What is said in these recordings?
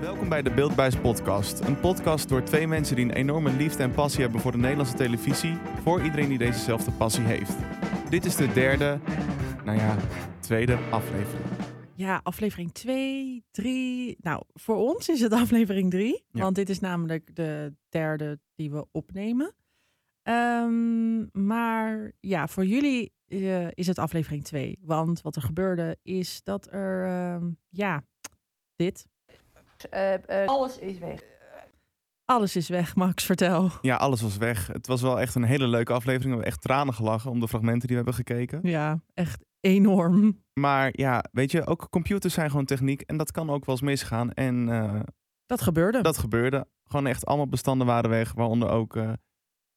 Welkom bij de Beeldbuis Podcast. Een podcast door twee mensen die een enorme liefde en passie hebben voor de Nederlandse televisie. Voor iedereen die dezezelfde passie heeft. Dit is de derde, nou ja, tweede aflevering. Ja, aflevering 2, 3. Nou, voor ons is het aflevering 3. Ja. Want dit is namelijk de derde die we opnemen. Ehm, maar ja, voor jullie eh, is het aflevering 2. Want wat er gebeurde is dat er, ehm, ja, dit. Eh, eh, alles is weg. Alles is weg, Max, vertel. Ja, alles was weg. Het was wel echt een hele leuke aflevering. We hebben echt tranen gelachen om de fragmenten die we hebben gekeken. Ja, echt enorm. Maar ja, weet je, ook computers zijn gewoon techniek. En dat kan ook wel eens misgaan. En eh, Dat gebeurde. dat gebeurde. Gewoon echt allemaal bestanden waren weg. Waaronder ook eh,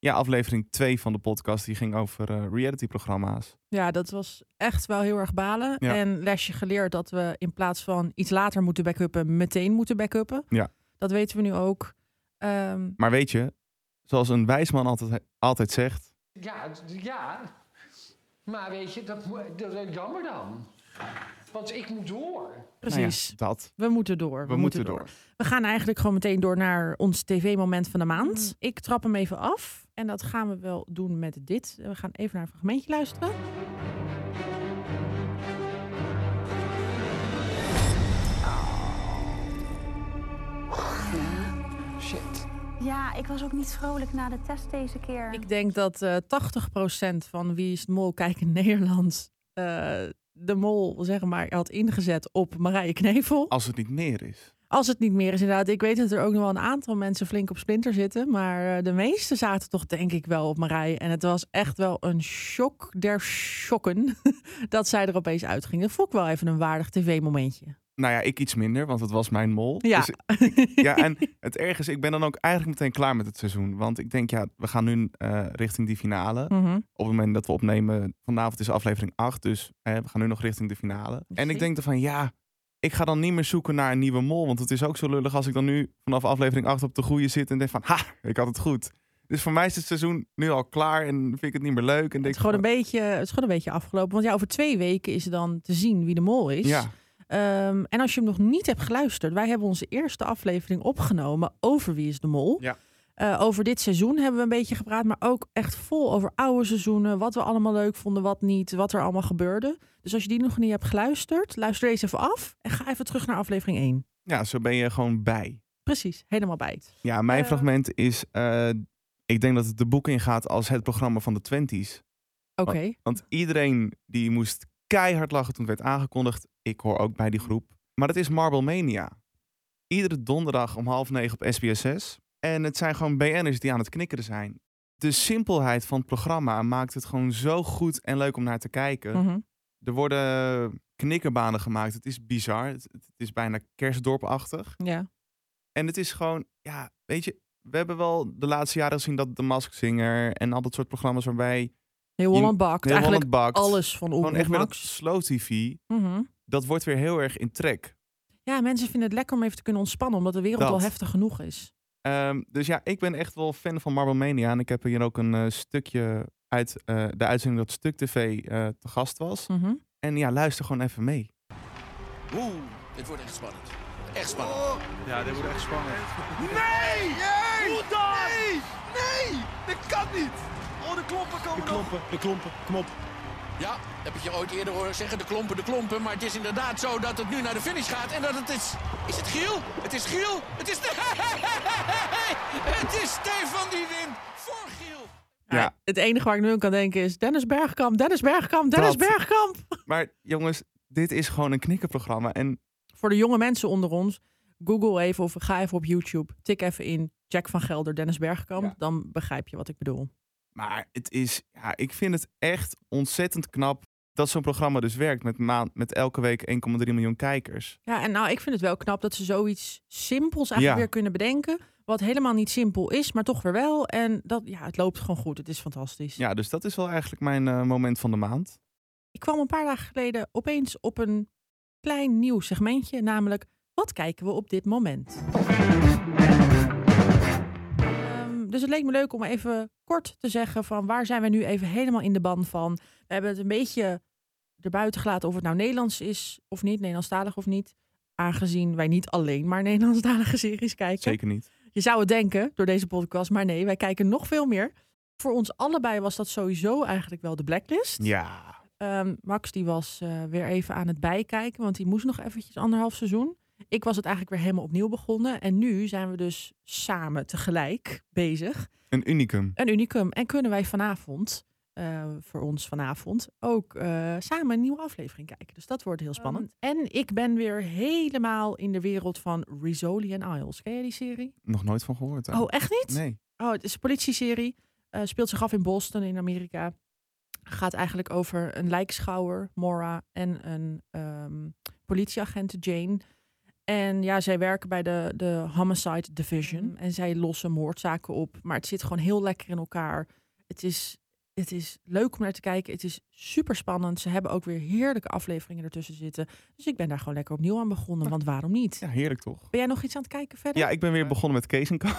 ja, aflevering 2 van de podcast. Die ging over eh reality-programma's. Ja, dat was echt wel heel erg balen. Ja. En lesje geleerd dat we in plaats van iets later moeten backuppen, meteen moeten backuppen. Ja. Dat weten we nu ook. Ehm, Maar weet je, zoals een wijsman altijd, altijd zegt... Ja, ja. Maar weet je, dat, dat is jammer dan. Want ik moet door. precies. Nou ja, dat. We moeten door. We, moeten door. We gaan eigenlijk gewoon meteen door naar ons tv-moment van de maand. Mm. Ik trap hem even af. En dat gaan we wel doen met dit. We gaan even naar een fragmentje luisteren. Shit. Ja, ik was ook niet vrolijk na de test deze keer. Ik denk dat eh 80% van Wie is Mol kijkt in Nederland... eh, de mol, zeg maar, had ingezet op Marije Knevel. Als het niet meer is. Als het niet meer is, inderdaad. Ik weet dat er ook nog wel een aantal mensen flink op splinter zitten. Maar eh, de meeste zaten toch denk ik wel op Marije. En het was echt wel een shock der shocken dat zij er opeens uitging. Dat vond ik wel even een waardig tv-momentje. Nou ja, ik iets minder, want het was mijn mol. Ja. Dus, ja, en het erge is, ik ben dan ook eigenlijk meteen klaar met het seizoen. Want ik denk, ja, we gaan nu eh, richting die finale. Mhm. Op het moment dat we opnemen, vanavond is aflevering 8. Dus we gaan nu nog richting de finale. En ik denk dan van, ja, ik ga dan niet meer zoeken naar een nieuwe mol. Want het is ook zo lullig als ik dan nu vanaf aflevering 8 op de goede zit. En denk van, ha, ik had het goed. Dus voor mij is het seizoen nu al klaar en vind ik het niet meer leuk. En Het denk is, gewoon een beetje, het is gewoon een beetje afgelopen. Want ja, over twee weken is dan te zien wie de mol is. Ja, Ehm, en als je hem nog niet hebt geluisterd, wij hebben onze eerste aflevering opgenomen over Wie is de Mol. Ja. Eh, over dit seizoen hebben we een beetje gepraat, maar ook echt vol over oude seizoenen. Wat we allemaal leuk vonden, wat niet, wat er allemaal gebeurde. Dus als je die nog niet hebt geluisterd, luister deze even af en ga even terug naar aflevering 1. ja, zo ben je gewoon bij. Precies, helemaal bij. Ja, mijn Eh. fragment is, eh, ik denk dat het de boek ingaat als het programma van de Twenties. Oké, Want iedereen die moest keihard lachen toen het werd aangekondigd. Ik hoor ook bij die groep. Maar het is Marble Mania. Iedere donderdag om half negen op SBSS. En het zijn gewoon BN'ers die aan het knikkeren zijn. De simpelheid van het programma maakt het gewoon zo goed en leuk om naar te kijken. Mhm. Er worden knikkerbanen gemaakt. Het is bizar. Het, het is bijna kerstdorpachtig. ja. En het is gewoon, ja, weet je, we hebben wel de laatste jaren gezien dat de Mask Singer en al dat soort programma's waarbij Heel Holland bakt, heel eigenlijk bakt, alles van gewoon Omroep echt met dat Max. slow TV, Mhm. Dat wordt weer heel erg in trek. Ja, mensen vinden het lekker om even te kunnen ontspannen, omdat de wereld Dat. al heftig genoeg is. Ehm, dus ja, ik ben echt wel fan van Marble Mania en ik heb hier ook een eh, stukje uit eh, de uitzending dat Stuk TV eh, te gast was. Mhm. En ja, luister gewoon even mee. Oeh, dit wordt echt spannend. Echt spannend. Ja, dit wordt echt spannend. Nee! Hoe dan? Nee! Nee! Dat kan niet! Oh, de klompen komen De klompen, de klompen, kom op. Ja, heb ik je ooit eerder horen zeggen, de klompen, de klompen. Maar het is inderdaad zo dat het nu naar de finish gaat. En dat het is... Is het Giel? Het is Giel? Het is... Het is Stefan die wint voor Giel. Ja. Het enige waar ik nu aan kan denken is Dennis Bergkamp, Dennis Bergkamp, Dennis Dat. Bergkamp. Maar jongens, dit is gewoon een knikkerprogramma. En Voor de jonge mensen onder ons, Google even of ga even op YouTube. Tik even in Jack van Gelder, Dennis Bergkamp. Ja. Dan begrijp je wat ik bedoel. Maar het is, ja, ik vind het echt ontzettend knap dat zo'n programma dus werkt met, maand, met elke week 1,3 miljoen kijkers. Ja, en nou, ik vind het wel knap dat ze zoiets simpels eigenlijk Ja. weer kunnen bedenken. Wat helemaal niet simpel is, maar toch weer wel. En dat, ja, het loopt gewoon goed. Het is fantastisch. Ja, dus dat is wel eigenlijk mijn eh, moment van de maand. Ik kwam een paar dagen geleden opeens op een klein nieuw segmentje, namelijk wat kijken we op dit moment? Dus het leek me leuk om even kort te zeggen van waar zijn we nu even helemaal in de ban van. We hebben het een beetje erbuiten gelaten of het nou Nederlands is of niet, Nederlandstalig of niet. Aangezien wij niet alleen maar Nederlandstalige series kijken. Zeker niet. Je zou het denken door deze podcast, maar nee, wij kijken nog veel meer. Voor ons allebei was dat sowieso eigenlijk wel de blacklist. Ja. Ehm, Max die was eh, weer even aan het bijkijken, want die moest nog eventjes anderhalf seizoen. Ik was het eigenlijk weer helemaal opnieuw begonnen. En nu zijn we dus samen tegelijk bezig. Een unicum. Een unicum. En kunnen wij vanavond, eh, voor ons vanavond, ook eh, samen een nieuwe aflevering kijken. Dus dat wordt heel spannend. en ik ben weer helemaal in de wereld van Rizzoli en Isles. Ken je die serie? Nog nooit van gehoord. Oh, echt niet? Nee. Oh, het is een politieserie. Eh, speelt zich af in Boston in Amerika. Gaat eigenlijk over een lijkschouwer, Maura, en een ehm, politieagent, Jane. En ja, zij werken bij de, de Homicide Division. En zij lossen moordzaken op. Maar het zit gewoon heel lekker in elkaar. Het is, het is leuk om naar te kijken. Het is super spannend. Ze hebben ook weer heerlijke afleveringen ertussen zitten. Dus ik ben daar gewoon lekker opnieuw aan begonnen. Want waarom niet? Ja, heerlijk toch? Ben jij nog iets aan het kijken verder? Ja, ik ben weer begonnen met Kees en Co.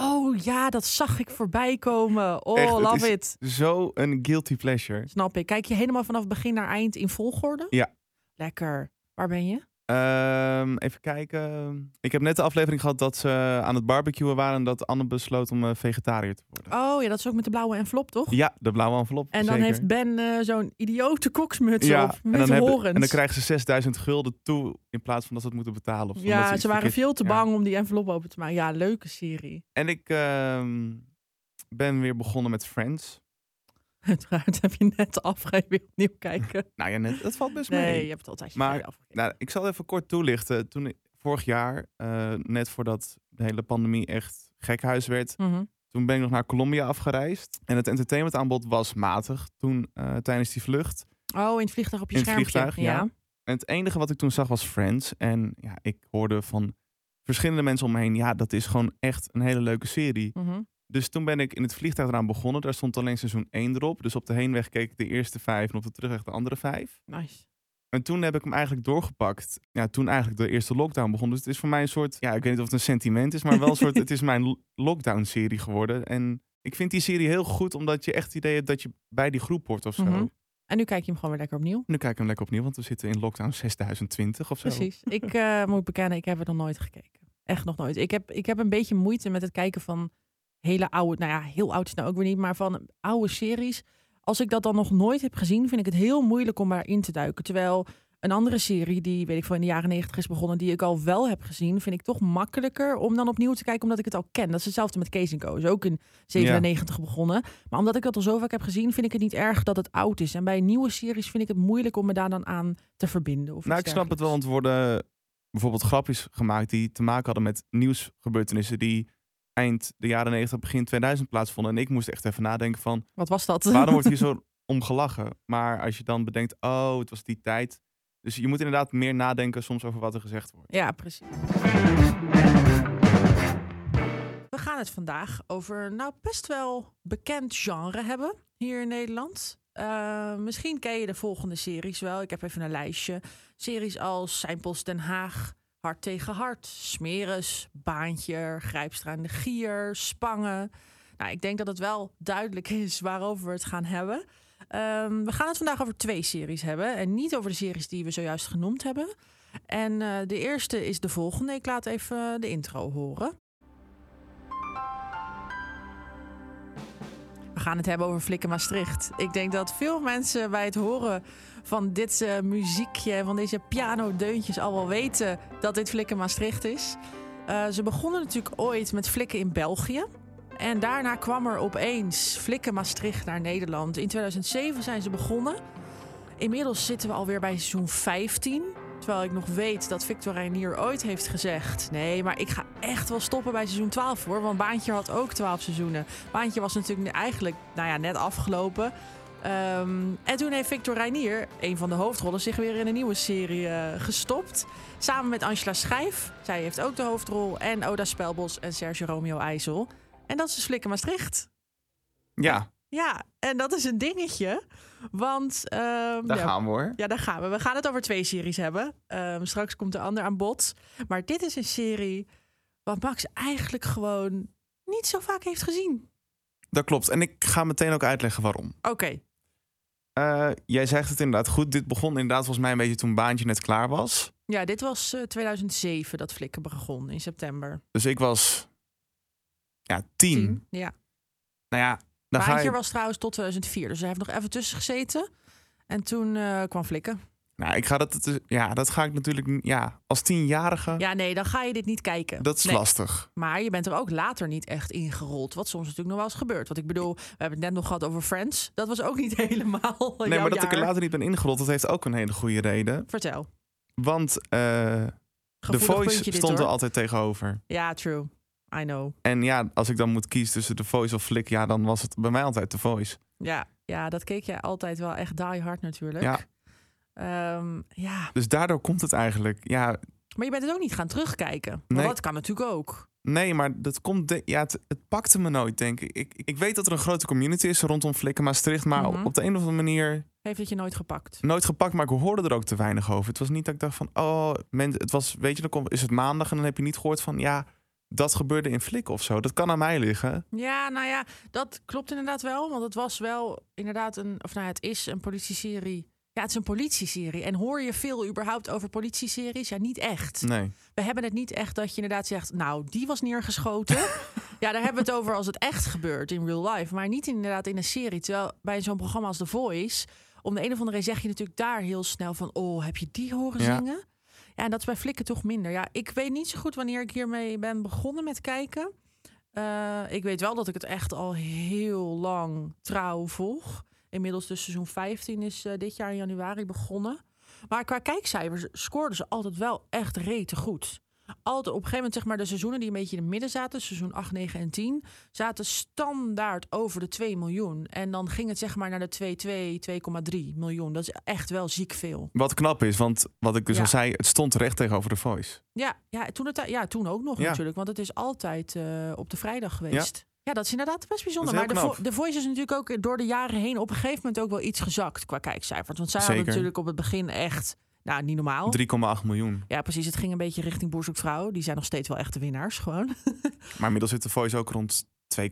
Oh ja, dat zag ik voorbij komen. Oh, Echt, love it. Zo een guilty pleasure. Snap ik. Kijk je helemaal vanaf begin naar eind in volgorde? Ja. Lekker. Waar ben je? Ehm, even kijken. Ik heb net de aflevering gehad dat ze aan het barbecuen waren en dat Anne besloot om eh, vegetariër te worden. Oh ja, dat is ook met de blauwe envelop, toch? Ja, de blauwe envelop. En dan zeker. heeft Ben eh, zo'n idiote koksmuts ja, op en met dan, hebben- horens. en dan krijgen ze 6000 gulden toe in plaats van dat ze het moeten betalen. Of ja, ze waren verkeerd- veel te Ja. bang om die envelop open te maken. Ja, leuke serie. En ik ehm, ben weer begonnen met Friends. Uiteraard heb je net afgegeven weer opnieuw kijken. Nou ja, net, dat valt best Nee, mee. je hebt het altijd Maar- geleden afgekeken. Nou, ik zal even kort toelichten. Toen ik, vorig jaar, eh, net voordat de hele pandemie echt gekhuis werd, Mhm. toen ben ik nog naar Colombia afgereisd. En het entertainmentaanbod was matig toen eh, tijdens die vlucht. Oh, in het vliegtuig op je In het schermpje. vliegtuig, ja. En het enige wat ik toen zag was Friends. En ja, ik hoorde van verschillende mensen om me heen, ja, dat is gewoon echt een hele leuke serie. Mhm. Dus toen ben ik in het vliegtuig eraan begonnen. Daar stond alleen seizoen 1 erop. Dus op de heenweg keek ik de eerste vijf en op de terugweg de andere vijf. Nice. En toen heb ik hem eigenlijk doorgepakt. Ja, toen eigenlijk de eerste lockdown begon. Dus het is voor mij een soort, ja, ik weet niet of het een sentiment is, maar wel een soort, het is mijn lo- lockdown-serie geworden. En ik vind die serie heel goed, omdat je echt het idee hebt dat je bij die groep hoort of zo. Mhm. En nu kijk je hem gewoon weer lekker opnieuw. Nu kijk ik hem lekker opnieuw, want we zitten in lockdown 6020 of zo. Precies. Ik eh, moet bekennen, ik heb er nog nooit gekeken. Echt nog nooit. Ik heb, ik heb een beetje moeite met het kijken van hele oude, nou ja, heel oud is nou ook weer niet, maar van oude series. Als ik dat dan nog nooit heb gezien, vind ik het heel moeilijk om daarin te duiken. Terwijl een andere serie die, weet ik veel, in de jaren negentig is begonnen, die ik al wel heb gezien, vind ik toch makkelijker om dan opnieuw te kijken, omdat ik het al ken. Dat is hetzelfde met Kees Co. Is ook in 97 begonnen. Maar omdat ik dat al zo vaak heb gezien, vind ik het niet erg dat het oud is. En bij nieuwe series vind ik het moeilijk om me daar dan aan te verbinden. Of Nou, ik snap het wel, want worden bijvoorbeeld grapjes gemaakt die te maken hadden met nieuwsgebeurtenissen die eind de jaren 90, begin 2000 plaatsvonden. En ik moest echt even nadenken van, Wat was dat? waarom wordt hier zo om gelachen? Maar als je dan bedenkt, oh, het was die tijd. Dus je moet inderdaad meer nadenken soms over wat er gezegd wordt. Ja, precies. We gaan het vandaag over nou best wel bekend genre hebben hier in Nederland. Eh, misschien ken je de volgende series wel. Ik heb even een lijstje. Series als Seinpost Den Haag, Hart tegen Hart, Smeres, Baantje, Grijpstra en de Gier, Spangen. Nou, ik denk dat het wel duidelijk is waarover we het gaan hebben. Ehm, we gaan het vandaag over twee series hebben. En niet over de series die we zojuist genoemd hebben. En eh, de eerste is de volgende. Ik laat even de intro horen. Gaan het hebben over Flikken Maastricht. Ik denk dat veel mensen bij het horen van dit eh, muziekje, van deze pianodeuntjes, al wel weten dat dit Flikken Maastricht is. Eh, ze begonnen natuurlijk ooit met Flikken in België. En daarna kwam er opeens Flikken Maastricht naar Nederland. In 2007 zijn ze begonnen. Inmiddels zitten we alweer bij seizoen 15. Terwijl ik nog weet dat Victor Reinier ooit heeft gezegd... nee, maar ik ga echt wel stoppen bij seizoen 12 hoor. Want Baantje had ook 12 seizoenen. Baantje was natuurlijk eigenlijk nou ja, net afgelopen. Ehm, en toen heeft Victor Reinier, een van de hoofdrollen... zich weer in een nieuwe serie eh, gestopt. Samen met Angela Schijf. Zij heeft ook de hoofdrol. En Oda Spelbos en Sergio Romeo IJssel. En dat is Flikken Maastricht. Ja, Ja, en dat is een dingetje. Want... ehm, daar ja, gaan we hoor. ja, daar gaan we. We gaan het over twee series hebben. Ehm, straks komt de ander aan bod. Maar dit is een serie wat Max eigenlijk gewoon niet zo vaak heeft gezien. Dat klopt. En ik ga meteen ook uitleggen waarom. Oké. Eh, jij zegt het inderdaad goed. Dit begon inderdaad volgens mij een beetje toen Baantje net klaar was. Ja, dit was eh, 2007 dat Flikken begon in september. Dus ik was ja, tien. Tien, Ja. Nou ja, dan Baantje je... was trouwens tot 2004, dus hij heeft nog even tussen gezeten. En toen eh, kwam Flikken. Nou, ik ga dat, ja, dat ga ik natuurlijk niet- ja, als tienjarige. Ja, nee, dan ga je dit niet kijken. dat is Nee. lastig. Maar je bent er ook later niet echt ingerold. Wat soms natuurlijk nog wel eens gebeurt. Want ik bedoel, we hebben het net nog gehad over Friends. Dat was ook niet helemaal. Nee, maar dat ik er later niet ben ingerold, dat heeft ook een hele goede reden. Vertel. Want eh de Voice stond er altijd tegenover. Ja, true. I know. En ja, als ik dan moet kiezen tussen de Voice of Flick, ja, dan was het bij mij altijd de Voice. Ja, ja, dat keek jij altijd wel echt die hard natuurlijk. Ja. Ehm, ja, Dus daardoor komt het eigenlijk. Ja, maar je bent het ook niet gaan terugkijken. Maar Nee. dat kan natuurlijk ook. nee, maar dat komt. de- ja, het, het pakte me nooit, denk ik. ik. Ik weet dat er een grote community is rondom Flikken Maastricht, maar Mhm. op, op de een of andere manier Heeft het je nooit gepakt? nooit gepakt. Maar ik hoorde er ook te weinig over. Het was niet dat ik dacht van, oh, men, het was, weet je, dan komt- is het maandag en dan heb je niet gehoord van, ja, dat gebeurde in Flik of zo. Dat kan aan mij liggen. Ja, nou ja, dat klopt inderdaad wel. Want het was wel inderdaad een, of nou ja, het is een politieserie. Ja, het is een politieserie. En hoor je veel überhaupt over politieseries? Ja, niet echt. Nee. We hebben het niet echt dat je inderdaad zegt, nou, die was neergeschoten. ja, daar hebben we het over als het echt gebeurt in real life. Maar niet inderdaad in een serie. Terwijl bij zo'n programma als The Voice, om de een of andere reden zeg je natuurlijk daar heel snel van, oh, heb je die horen zingen? Ja, en dat is bij Flikken toch minder. Ja, ik weet niet zo goed wanneer ik hiermee ben begonnen met kijken. Eh, ik weet wel dat ik het echt al heel lang trouw volg. Inmiddels dus seizoen 15 is eh, dit jaar in januari begonnen. Maar qua kijkcijfers scoorden ze altijd wel echt rete goed. Altijd op een gegeven moment, zeg maar, de seizoenen die een beetje in het midden zaten, seizoen 8, 9 en 10, zaten standaard over de 2 miljoen. En dan ging het zeg maar naar de 2, 2, 2,3 miljoen. Dat is echt wel ziek veel. Wat knap is, want wat ik dus Ja. al zei, het stond recht tegenover de Voice. Ja, ja, toen, het, ja toen ook nog Ja. natuurlijk, want het is altijd eh, op de vrijdag geweest. Ja. dat is inderdaad best bijzonder. Maar de, Vo- de Voice is natuurlijk ook door de jaren heen op een gegeven moment ook wel iets gezakt qua kijkcijfers. Want zij hadden natuurlijk op het begin echt, nou niet normaal. 3,8 miljoen. Ja, precies. Het ging een beetje richting Boer zoekt vrouw. Die zijn nog steeds wel echte winnaars, gewoon. Maar inmiddels zit de Voice ook rond 2,2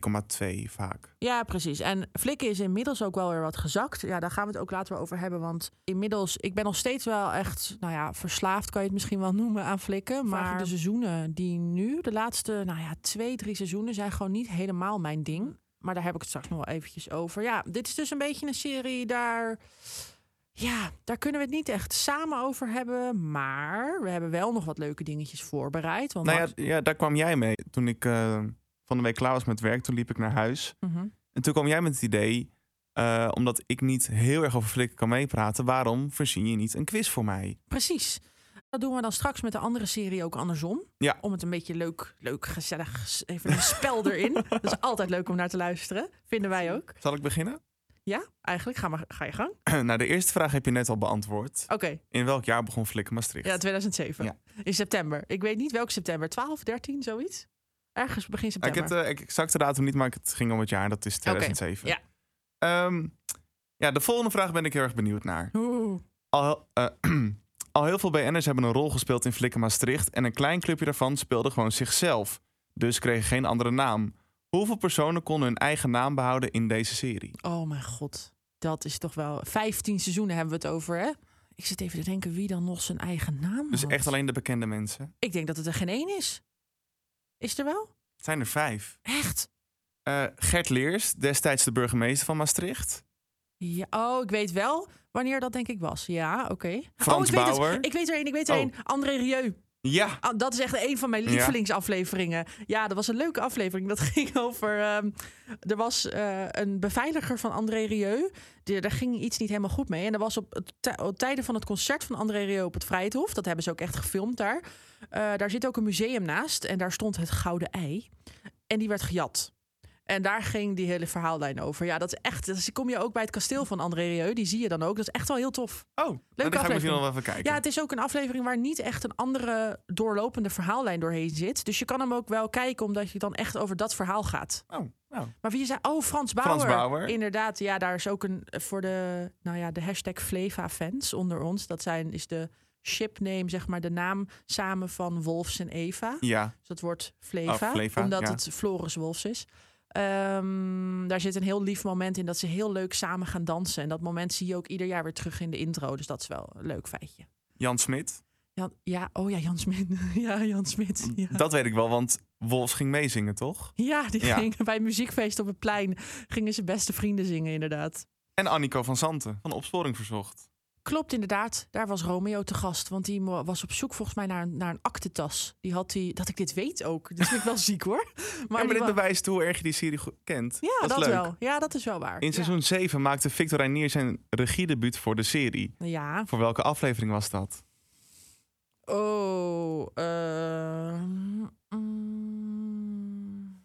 vaak. Ja, precies. En Flikken is inmiddels ook wel weer wat gezakt. Ja, daar gaan we het ook later over hebben. Want inmiddels, ik ben nog steeds wel echt, nou ja, verslaafd kan je het misschien wel noemen aan Flikken. Maar de seizoenen die nu, de laatste, nou ja, twee, drie seizoenen, zijn gewoon niet helemaal mijn ding. Maar daar heb ik het straks nog wel eventjes over. Ja, dit is dus een beetje een serie daar. Ja, daar kunnen we het niet echt samen over hebben. Maar we hebben wel nog wat leuke dingetjes voorbereid. Want Nou ja, ja, daar kwam jij mee. Toen ik eh, van de week klaar was met werk, toen liep ik naar huis. Mhm. En toen kwam jij met het idee, eh, omdat ik niet heel erg over flikken kan meepraten, waarom verzin je niet een quiz voor mij? Precies. Dat doen we dan straks met de andere serie ook andersom. Ja. Om het een beetje leuk, leuk, gezellig, even een spel erin. Dat is altijd leuk om naar te luisteren. Vinden wij ook. Zal ik beginnen? Ja, eigenlijk. Ga, maar, ga je gang. nou, de eerste vraag heb je net al beantwoord. Oké. In welk jaar begon Flikken Maastricht? Ja, 2007. Ja. In september. Ik weet niet welk september. 12, 13, zoiets? Ergens begin ik september. heb de ik- exacte datum niet, maar het ging om het jaar. Dat is 2007. ja. Ehm, ja, de volgende vraag ben ik heel erg benieuwd naar. Oeh. Al, eh, al heel veel BN'ers hebben een rol gespeeld in Flikken Maastricht. En een klein clubje daarvan speelde gewoon zichzelf. Dus kregen geen andere naam. Hoeveel personen konden hun eigen naam behouden in deze serie? Oh mijn god. Dat is toch wel... 15 seizoenen hebben we het over, hè? Ik zit even te denken wie dan nog zijn eigen naam Dus had. echt alleen de bekende mensen. Ik denk dat het er geen één is. Is er wel? Het zijn er vijf. Echt? Eh, Gert Leers, destijds de burgemeester van Maastricht. Ja, oh, ik weet wel wanneer dat denk ik was. Ja, oké. Frans oh, ik weet Bauer. Het. Ik weet er één, ik weet er Oh. één. André Rieu. Ja, Ah, dat is echt een van mijn lievelingsafleveringen. Ja, dat was een leuke aflevering. Dat ging over... ehm, er was eh, een beveiliger van André Rieu. Die, daar ging iets niet helemaal goed mee. En er was op het op tijden van het concert van André Rieu op het Vrijthof... dat hebben ze ook echt gefilmd daar. eh, daar zit ook een museum naast. En daar stond het Gouden Ei. En die werd gejat. En daar ging die hele verhaallijn over. Ja, dat is echt... Dus kom je ook bij het kasteel van André Rieu. Die zie je dan ook. Dat is echt wel heel tof. oh, nou, die ga ik misschien nog wel even kijken. Ja, het is ook een aflevering waar niet echt een andere doorlopende verhaallijn doorheen zit. Dus je kan hem ook wel kijken, omdat je dan echt over dat verhaal gaat. Oh, nou. Maar wie zei, oh, Frans Bauer. Frans Bauer. Inderdaad, ja, daar is ook een voor de, nou ja, de hashtag Fleva-fans onder ons. Dat zijn, is de shipname, zeg maar, de naam samen van Wolfs en Eva. Ja, Dus dat wordt Fleva, Oh, Fleva, omdat ja. het Floris Wolfs is. Ehm, daar zit een heel lief moment in dat ze heel leuk samen gaan dansen. En dat moment zie je ook ieder jaar weer terug in de intro. Dus dat is wel een leuk feitje. Jan Smit. Jan, ja, oh ja, Jan Smit. ja, Jan Smit. Ja. Dat weet ik wel, want Wolfs ging meezingen, toch? ja, die Ja. gingen bij een muziekfeest op het plein. Gingen ze beste vrienden zingen, inderdaad. En Annico van Santen van Opsporing Verzocht. Klopt inderdaad, daar was Romeo te gast. Want die was op zoek volgens mij naar, een- naar een aktentas. Die had die, dat ik dit weet ook. Dat vind ik wel ziek hoor. Maar, Maar, ja, dit bewijst hoe erg je die serie kent. Ja, dat dat, is leuk. wel. Ja, dat is wel waar. In Ja. seizoen 7 maakte Victor Reinier zijn regiedebuut voor de serie. Ja. Voor welke aflevering was dat? Oh. ehm, mm.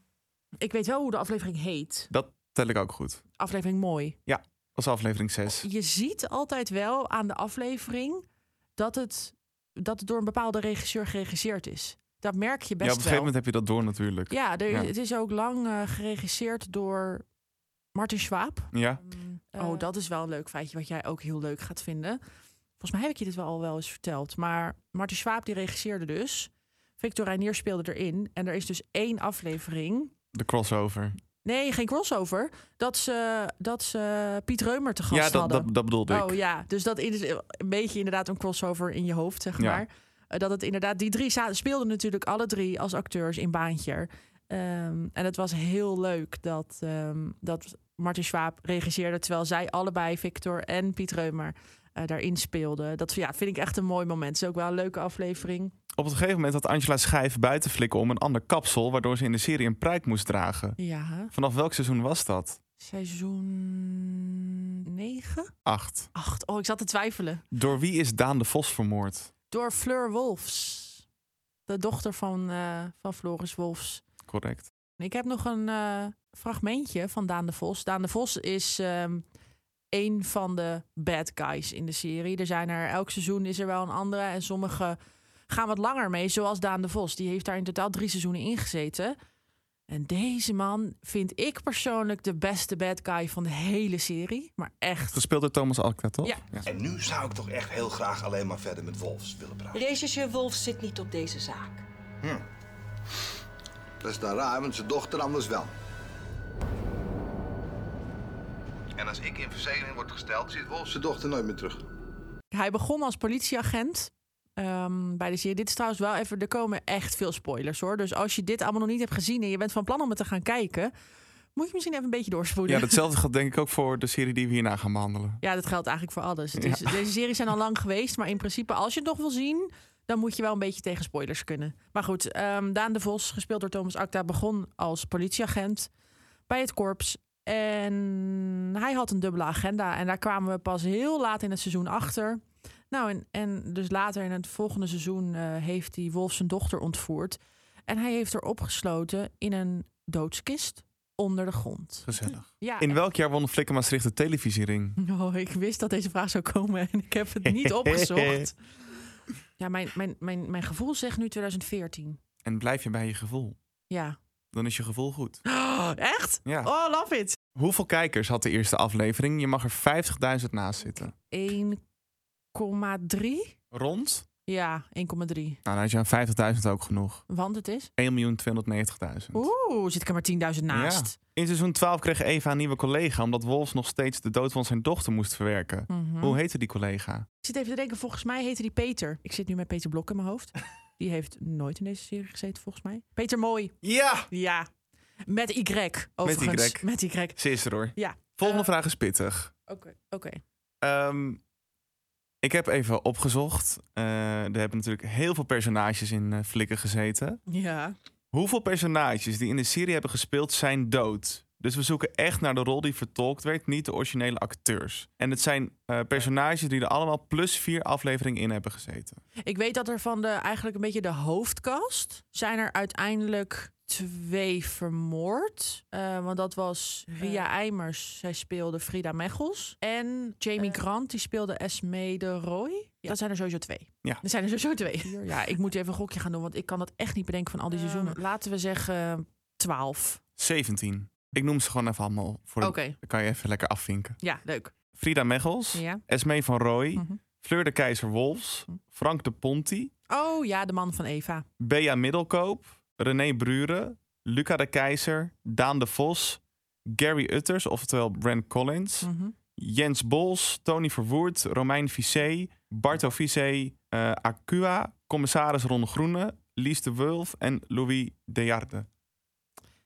ik weet wel hoe de aflevering heet. Dat tel ik ook goed. Aflevering mooi. Dat was aflevering 6. Je ziet altijd wel aan de aflevering dat het, dat het door een bepaalde regisseur geregisseerd is. Dat merk je Ja, op best een gegeven wel. moment heb je dat door natuurlijk. Ja, er, Ja. het is ook lang eh, geregisseerd door Martin Schwab. Ja? oh, dat is wel een leuk feitje wat jij ook heel leuk gaat vinden. Volgens mij heb ik je dit wel al wel eens verteld. Maar Martin Schwab die regisseerde dus. Victor Reinier speelde erin. En er is dus één aflevering. De crossover. Nee, geen crossover. Dat ze, dat ze Piet Reumer te gast Ja, dat, hadden. dat, dat bedoelde ik. Oh ja, dus dat is een beetje inderdaad een crossover in je hoofd, zeg Ja. maar. Eh, Dat het inderdaad, die drie speelden natuurlijk alle drie als acteurs in Baantje. Ehm, en het was heel leuk dat, ehm, dat Martin Schwab regisseerde, terwijl zij allebei, Victor en Piet Reumer, eh, daarin speelden. Dat ja, vind ik echt een mooi moment. Het is ook wel een leuke aflevering. Op een gegeven moment had Angela Schijf buiten flikken om een ander kapsel... waardoor ze in de serie een pruik moest dragen. Ja, Vanaf welk seizoen was dat? seizoen 9? Acht. 8. Oh, ik zat te twijfelen. Door wie is Daan de Vos vermoord? Door Fleur Wolfs. De dochter van, eh, van Floris Wolfs. Correct. Ik heb nog een eh, fragmentje van Daan de Vos. Daan de Vos is ehm een van de bad guys in de serie. Er zijn er elk seizoen is er wel een andere. En sommige gaan wat langer mee, zoals Daan de Vos. Die heeft daar in totaal drie seizoenen in gezeten. En deze man vind ik persoonlijk de beste bad guy van de hele serie. Maar echt. Gespeeld door Thomas Alkta, toch? Ja. En nu zou ik toch echt heel graag alleen maar verder met Wolfs willen praten. Regisseur Wolf zit niet op deze zaak. Dat is dan raar, want zijn dochter anders wel. En als ik in verzekering word gesteld, ziet Wolf zijn dochter nooit meer terug. Hij begon als politieagent ehm, bij de serie. Dit is trouwens wel even, er komen echt veel spoilers hoor. Dus als je dit allemaal nog niet hebt gezien en je bent van plan om het te gaan kijken, moet je misschien even een beetje doorspoelen. Ja, datzelfde geldt denk ik ook voor de serie die we hierna gaan behandelen. Ja, dat geldt eigenlijk voor alles. Het Ja. is, Deze series zijn al lang geweest, maar in principe als je het nog wil zien, dan moet je wel een beetje tegen spoilers kunnen. Maar goed, ehm, Daan de Vos, gespeeld door Thomas Acta, begon als politieagent bij het korps. En hij had een dubbele agenda. En daar kwamen we pas heel laat in het seizoen achter. Nou, en, en dus later in het volgende seizoen eh, heeft hij Wolf zijn dochter ontvoerd. En hij heeft haar opgesloten in een doodskist onder de grond. Gezellig. Ja, In welk jaar won Flikker Maastricht de televisiering? Oh, ik wist dat deze vraag zou komen en ik heb het niet opgezocht. Ja, mijn, mijn, mijn, mijn gevoel zegt nu 2014. En blijf je bij je gevoel? Ja. Dan is je gevoel goed. Oh, echt? Ja. Oh, love it. Hoeveel kijkers had de eerste aflevering? Je mag er 50.000 naast zitten. 1,3? Rond? Ja, 1,3. Nou, dan is je aan 50.000 ook genoeg. 1.290.000. Want het is? 1.290.000. Oeh, zit ik er maar 10.000 naast. In seizoen 12 kreeg Eva een nieuwe collega... omdat Wolfs nog steeds de dood van zijn dochter moest verwerken. Mhm. Hoe heette die collega? Ik zit even te denken, volgens mij heette die Peter. Ik zit nu met Peter Blok in mijn hoofd. Die heeft nooit in deze serie gezeten, volgens mij. Peter Mooi. Ja! Ja. Met Y, overigens. Y. Met Y. Ze is er hoor. Ja. Volgende Eh, vraag is pittig. Oké, oké. Ehm, ik heb even opgezocht. Eh, er hebben natuurlijk heel veel personages in eh Flikken gezeten. Ja. Hoeveel personages die in de serie hebben gespeeld zijn dood? Dus we zoeken echt naar de rol die vertolkt werd, niet de originele acteurs. En het zijn eh, personages die er allemaal plus vier afleveringen in hebben gezeten. Ik weet dat er van de eigenlijk een beetje de hoofdkast zijn er uiteindelijk twee vermoord. Eh, want dat was Ria Eimers, zij speelde Frida Mechels. En Jamie Grant, die speelde Esme de Roy. Ja, dat zijn er sowieso twee. Ja. Er zijn er sowieso twee. Ja, ik moet even een gokje gaan doen, want ik kan dat echt niet bedenken van al die seizoenen. Laten we zeggen 12. 17. Ik noem ze gewoon even allemaal. Voor Oké. Dan kan je even lekker afvinken. Ja, leuk. Frida Mechels, Ja. Esmee van Rooij, Mhm. Fleur de Keizer Wolfs, Frank de Ponti, Oh ja, de man van Eva. Bea Middelkoop, René Bruren, Luca de Keizer, Daan de Vos, Gary Utters, oftewel Brent Collins, Mhm. Jens Bols, Tony Verwoerd, Romein Vissé, Barto Vissé, eh Acua, commissaris Ron Groene, Lies de Wulf en Louis Dejarde.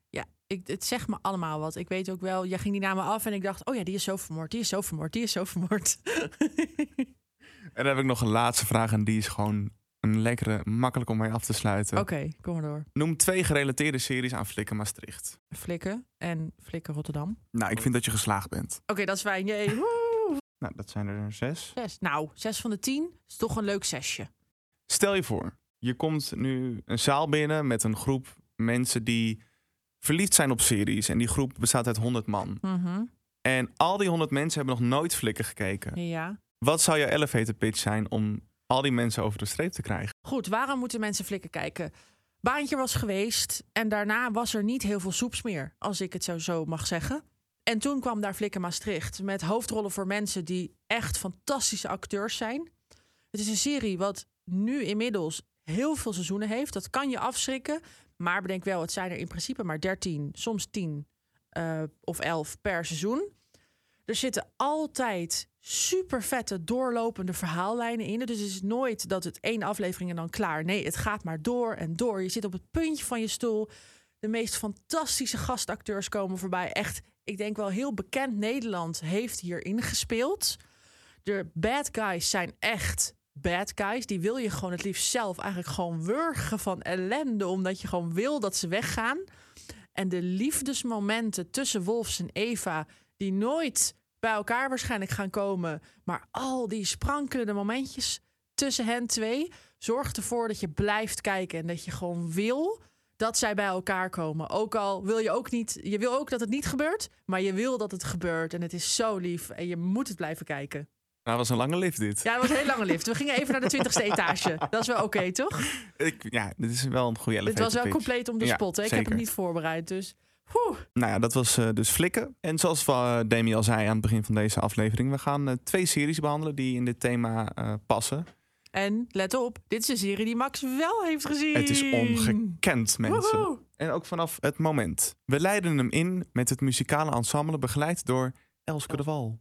Ja, ik, het zegt me allemaal wat. Ik weet ook wel, jij ging die namen af en ik dacht, oh ja, die is zo vermoord, die is zo vermoord, die is zo vermoord. En dan heb ik nog een laatste vraag en die is gewoon een lekkere, makkelijk om mee af te sluiten. Oké, kom maar door. Noem twee gerelateerde series aan Flikken Maastricht. Flikken en Flikken Rotterdam. Nou, ik vind dat je geslaagd bent. Oké, dat is fijn. Jee. Nou, dat zijn er zes. Zes. Nou, zes van de tien is toch een leuk zesje. Stel je voor, je komt nu een zaal binnen met een groep mensen die verliefd zijn op series. En die groep bestaat uit 100 man. Mhm. En al die 100 mensen hebben nog nooit Flikken gekeken. Ja. Wat zou jouw elevator pitch zijn om al die mensen over de streep te krijgen? Goed, waarom moeten mensen flikken kijken? Baantje was geweest en daarna was er niet heel veel soeps meer, als ik het zo, zo mag zeggen. En toen kwam daar Flikken Maastricht met hoofdrollen voor mensen die echt fantastische acteurs zijn. Het is een serie wat nu inmiddels heel veel seizoenen heeft. Dat kan je afschrikken, maar bedenk wel, het zijn er in principe maar 13, soms 10 eh, of 11 per seizoen. Er zitten altijd super vette doorlopende verhaallijnen in. Dus het is nooit dat het één aflevering en dan klaar. Nee, het gaat maar door en door. Je zit op het puntje van je stoel. De meest fantastische gastacteurs komen voorbij. Echt, ik denk wel heel bekend Nederland heeft hierin gespeeld. De bad guys zijn echt bad guys. Die wil je gewoon het liefst zelf eigenlijk gewoon wurgen van ellende. Omdat je gewoon wil dat ze weggaan. En de liefdesmomenten tussen Wolfs en Eva, die nooit bij elkaar waarschijnlijk gaan komen. Maar al die sprankelende momentjes tussen hen twee zorgt ervoor dat je blijft kijken. En dat je gewoon wil dat zij bij elkaar komen. Ook al wil je ook niet, je wil ook dat het niet gebeurt, maar je wil dat het gebeurt. En het is zo lief en je moet het blijven kijken. Nou, was een lange lift dit. Ja, het was een hele lange lift. We gingen even naar de twintigste etage. Dat is wel oké, toch? Ik, ja, dit is wel een goede Dit elevator was wel pitch. compleet om de Ja, spot. Hè? Ik heb hem niet voorbereid, dus... Oeh. Nou ja, dat was eh, dus Flikken. En zoals uh, Demi al zei aan het begin van deze aflevering... we gaan eh, twee series behandelen die in dit thema passen. En let op, dit is een serie die Max wel heeft gezien. Het is ongekend, mensen. Woehoe. En ook vanaf het moment. We leiden hem in met het muzikale ensemble... begeleid door Elske de Wal.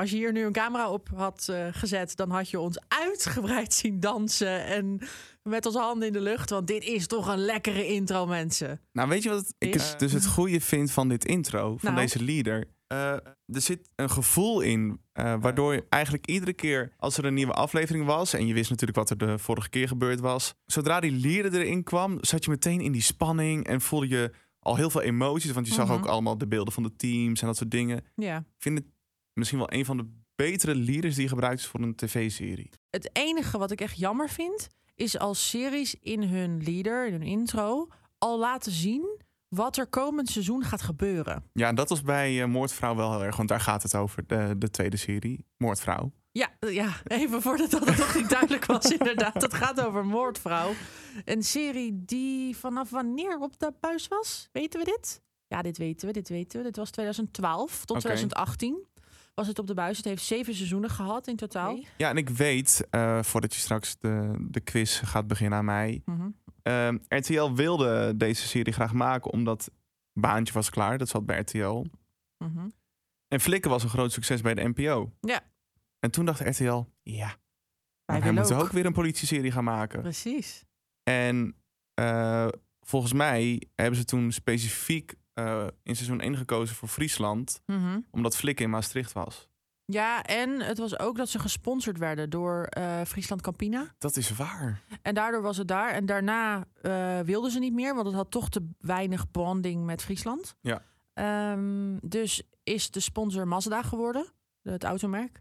Als je hier nu een camera op had eh, gezet, dan had je ons uitgebreid zien dansen en met onze handen in de lucht. Want dit is toch een lekkere intro, mensen. Nou, weet je wat ik het, dus het goede vind van dit intro, van Nou. deze leader? Eh, er zit een gevoel in, eh, waardoor je eigenlijk iedere keer als er een nieuwe aflevering was, en je wist natuurlijk wat er de vorige keer gebeurd was, zodra die leader erin kwam, zat je meteen in die spanning en voelde je al heel veel emoties, want je zag Mhm. ook allemaal de beelden van de teams en dat soort dingen. Ja. Ik vind het misschien wel een van de betere leaders die gebruikt is voor een tv-serie. Het enige wat ik echt jammer vind, is als series in hun leader, in hun intro, al laten zien wat er komend seizoen gaat gebeuren. Ja, dat was bij eh, Moordvrouw wel heel erg, want daar gaat het over, de, de tweede serie, Moordvrouw. Ja, ja, even voordat dat het nog niet duidelijk was, inderdaad. Het gaat over Moordvrouw. Een serie die vanaf wanneer op de buis was? Weten we dit? Ja, dit weten we, dit weten we. Dit was 2012 tot Oké. 2018 was het op de buis. Het heeft zeven seizoenen gehad in totaal. Ja, en ik weet, eh, voordat je straks de, de quiz gaat beginnen aan mij. Mhm. ehm, RTL wilde deze serie graag maken omdat Baantje was klaar. Dat zat bij RTL. Mhm. En Flikken was een groot succes bij de NPO. Ja. En toen dacht RTL, ja, wij moeten ook. ook weer een politieserie gaan maken. Precies. En eh, volgens mij hebben ze toen specifiek eh, in seizoen 1 gekozen voor Friesland. Mhm. Omdat Flikken in Maastricht was. Ja, en het was ook dat ze gesponsord werden door eh, Friesland Campina. Dat is waar. En daardoor was het daar. En daarna eh, wilden ze niet meer, want het had toch te weinig bonding met Friesland. Ja. Ehm, dus is de sponsor Mazda geworden, het automerk.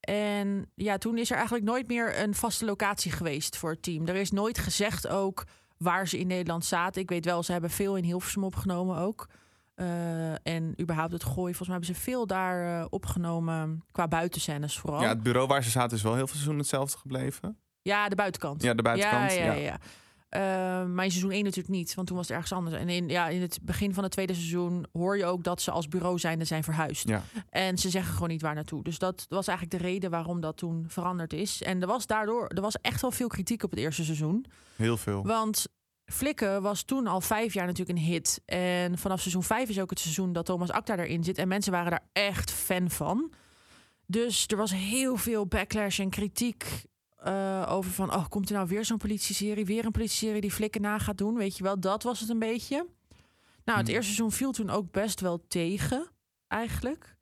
En ja, toen is er eigenlijk nooit meer een vaste locatie geweest voor het team. Er is nooit gezegd ook waar ze in Nederland zaten. Ik weet wel, ze hebben veel in Hilversum opgenomen ook. Eh, en überhaupt het gooien. Volgens mij hebben ze veel daar eh, opgenomen qua buitenscènes vooral. Ja, het bureau waar ze zaten is wel heel veel seizoenen hetzelfde gebleven. Ja, de buitenkant. Ja, de buitenkant, Ja, ja, ja. ja. Eh, maar in seizoen 1 natuurlijk niet, want toen was het ergens anders. En in, ja, in het begin van het tweede seizoen hoor je ook dat ze als bureau zijnde zijn verhuisd. Ja. En ze zeggen gewoon niet waar naartoe. Dus dat was eigenlijk de reden waarom dat toen veranderd is. En er was daardoor, er was echt wel veel kritiek op het eerste seizoen. Heel veel. Want Flikken was toen al vijf jaar natuurlijk een hit. En vanaf seizoen vijf is ook het seizoen dat Thomas Acta erin zit. En mensen waren daar echt fan van. Dus er was heel veel backlash en kritiek eh, over van... oh, komt er nou weer zo'n politieserie? Weer een politieserie die Flikken na gaat doen? Weet je wel, dat was het een beetje. Nou, het Hmm. eerste seizoen viel toen ook best wel tegen, eigenlijk.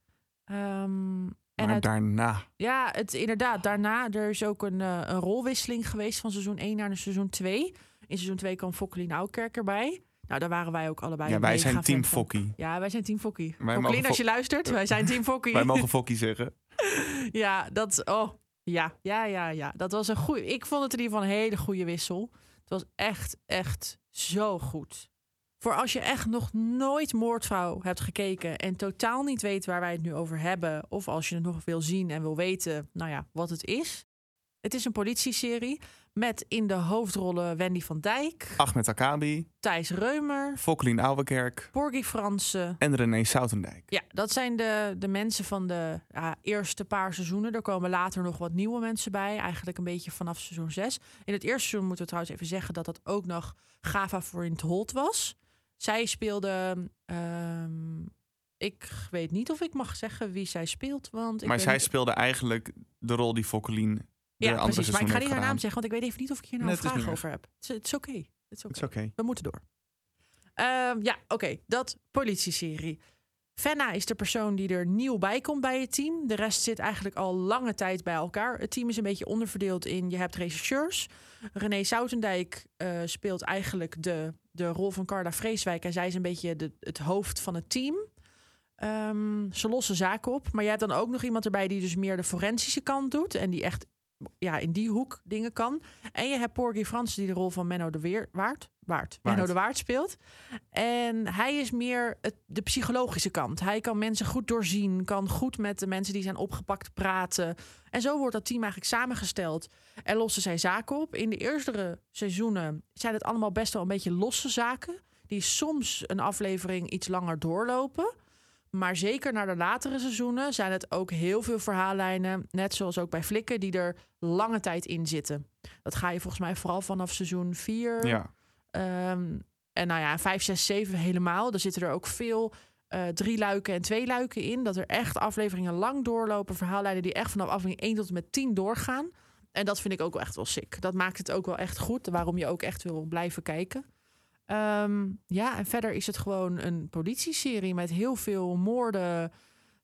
Ehm, en maar het- daarna. ja, het, inderdaad. Daarna er is ook een, eh, een rolwisseling geweest van seizoen 1 naar seizoen 2. In seizoen 2 kwam Fokkelien Aukerk erbij. Nou, daar waren wij ook allebei Ja, wij zijn team. Fokkie. Ja, wij zijn team Fokkie. Fokkelien, als je luistert, wij zijn team Fokkie. Wij mogen Fokkie zeggen. ja, dat... Oh, ja, ja, ja, ja. Dat was een goede... Ik vond het in ieder geval een hele goede wissel. Het was echt, echt zo goed. Voor als je echt nog nooit Moordvrouw hebt gekeken... en totaal niet weet waar wij het nu over hebben... of als je het nog wil zien en wil weten, nou ja, wat het is... Het is een politieserie met in de hoofdrollen Wendy van Dijk, Ahmed Akabi, Thijs Reumer, Fokkelien Ouwekerk Porgy Fransen. en René Soutendijk. Ja, dat zijn de, de mensen van de ja, eerste paar seizoenen. Er komen later nog wat nieuwe mensen bij. Eigenlijk een beetje vanaf seizoen 6. In het eerste seizoen moeten we trouwens even zeggen dat dat ook nog Gava voor in het Holt was. Zij speelde. ehm, ik weet niet of ik mag zeggen wie zij speelt. Want ik maar zij niet- speelde eigenlijk de rol die Fokkelien Ja, precies. Maar ik ga niet haar naam zeggen, want ik weet even niet of ik hier nou Nee, een vraag over heb. Het is oké. Het is oké. Het is oké. We moeten door. Ehm, ja, oké. Dat politieserie. Fenna is de persoon die er nieuw bij komt bij het team. De rest zit eigenlijk al lange tijd bij elkaar. Het team is een beetje onderverdeeld in... je hebt rechercheurs. René Soutendijk eh, speelt eigenlijk de, de rol van Carla Vreeswijk. En zij is een beetje de, het hoofd van het team. Ehm, ze lossen zaken op. Maar je hebt dan ook nog iemand erbij... die dus meer de forensische kant doet. En die echt ja, in die hoek dingen kan. En je hebt Porgy Fransen die de rol van Menno de Weer, Waard, Waard, Menno de Waard speelt. En hij is meer het, de psychologische kant. Hij kan mensen goed doorzien, kan goed met de mensen die zijn opgepakt praten. En zo wordt dat team eigenlijk samengesteld. En lossen zij zaken op. In de eerdere seizoenen zijn het allemaal best wel een beetje losse zaken. Die soms een aflevering iets langer doorlopen. Maar zeker naar de latere seizoenen zijn het ook heel veel verhaallijnen. Net zoals ook bij Flikken, die er lange tijd in zitten. Dat ga je volgens mij vooral vanaf seizoen 4. Ja. Ehm, en nou ja, 5, 6, 7 helemaal. Er zitten er ook veel eh, drie luiken en twee luiken in. Dat er echt afleveringen lang doorlopen. Verhaallijnen die echt vanaf aflevering 1 tot en met 10 doorgaan. En dat vind ik ook wel echt wel sick. Dat maakt het ook wel echt goed. Waarom je ook echt wil blijven kijken. Ehm, ja, en verder is het gewoon een politieserie met heel veel moorden,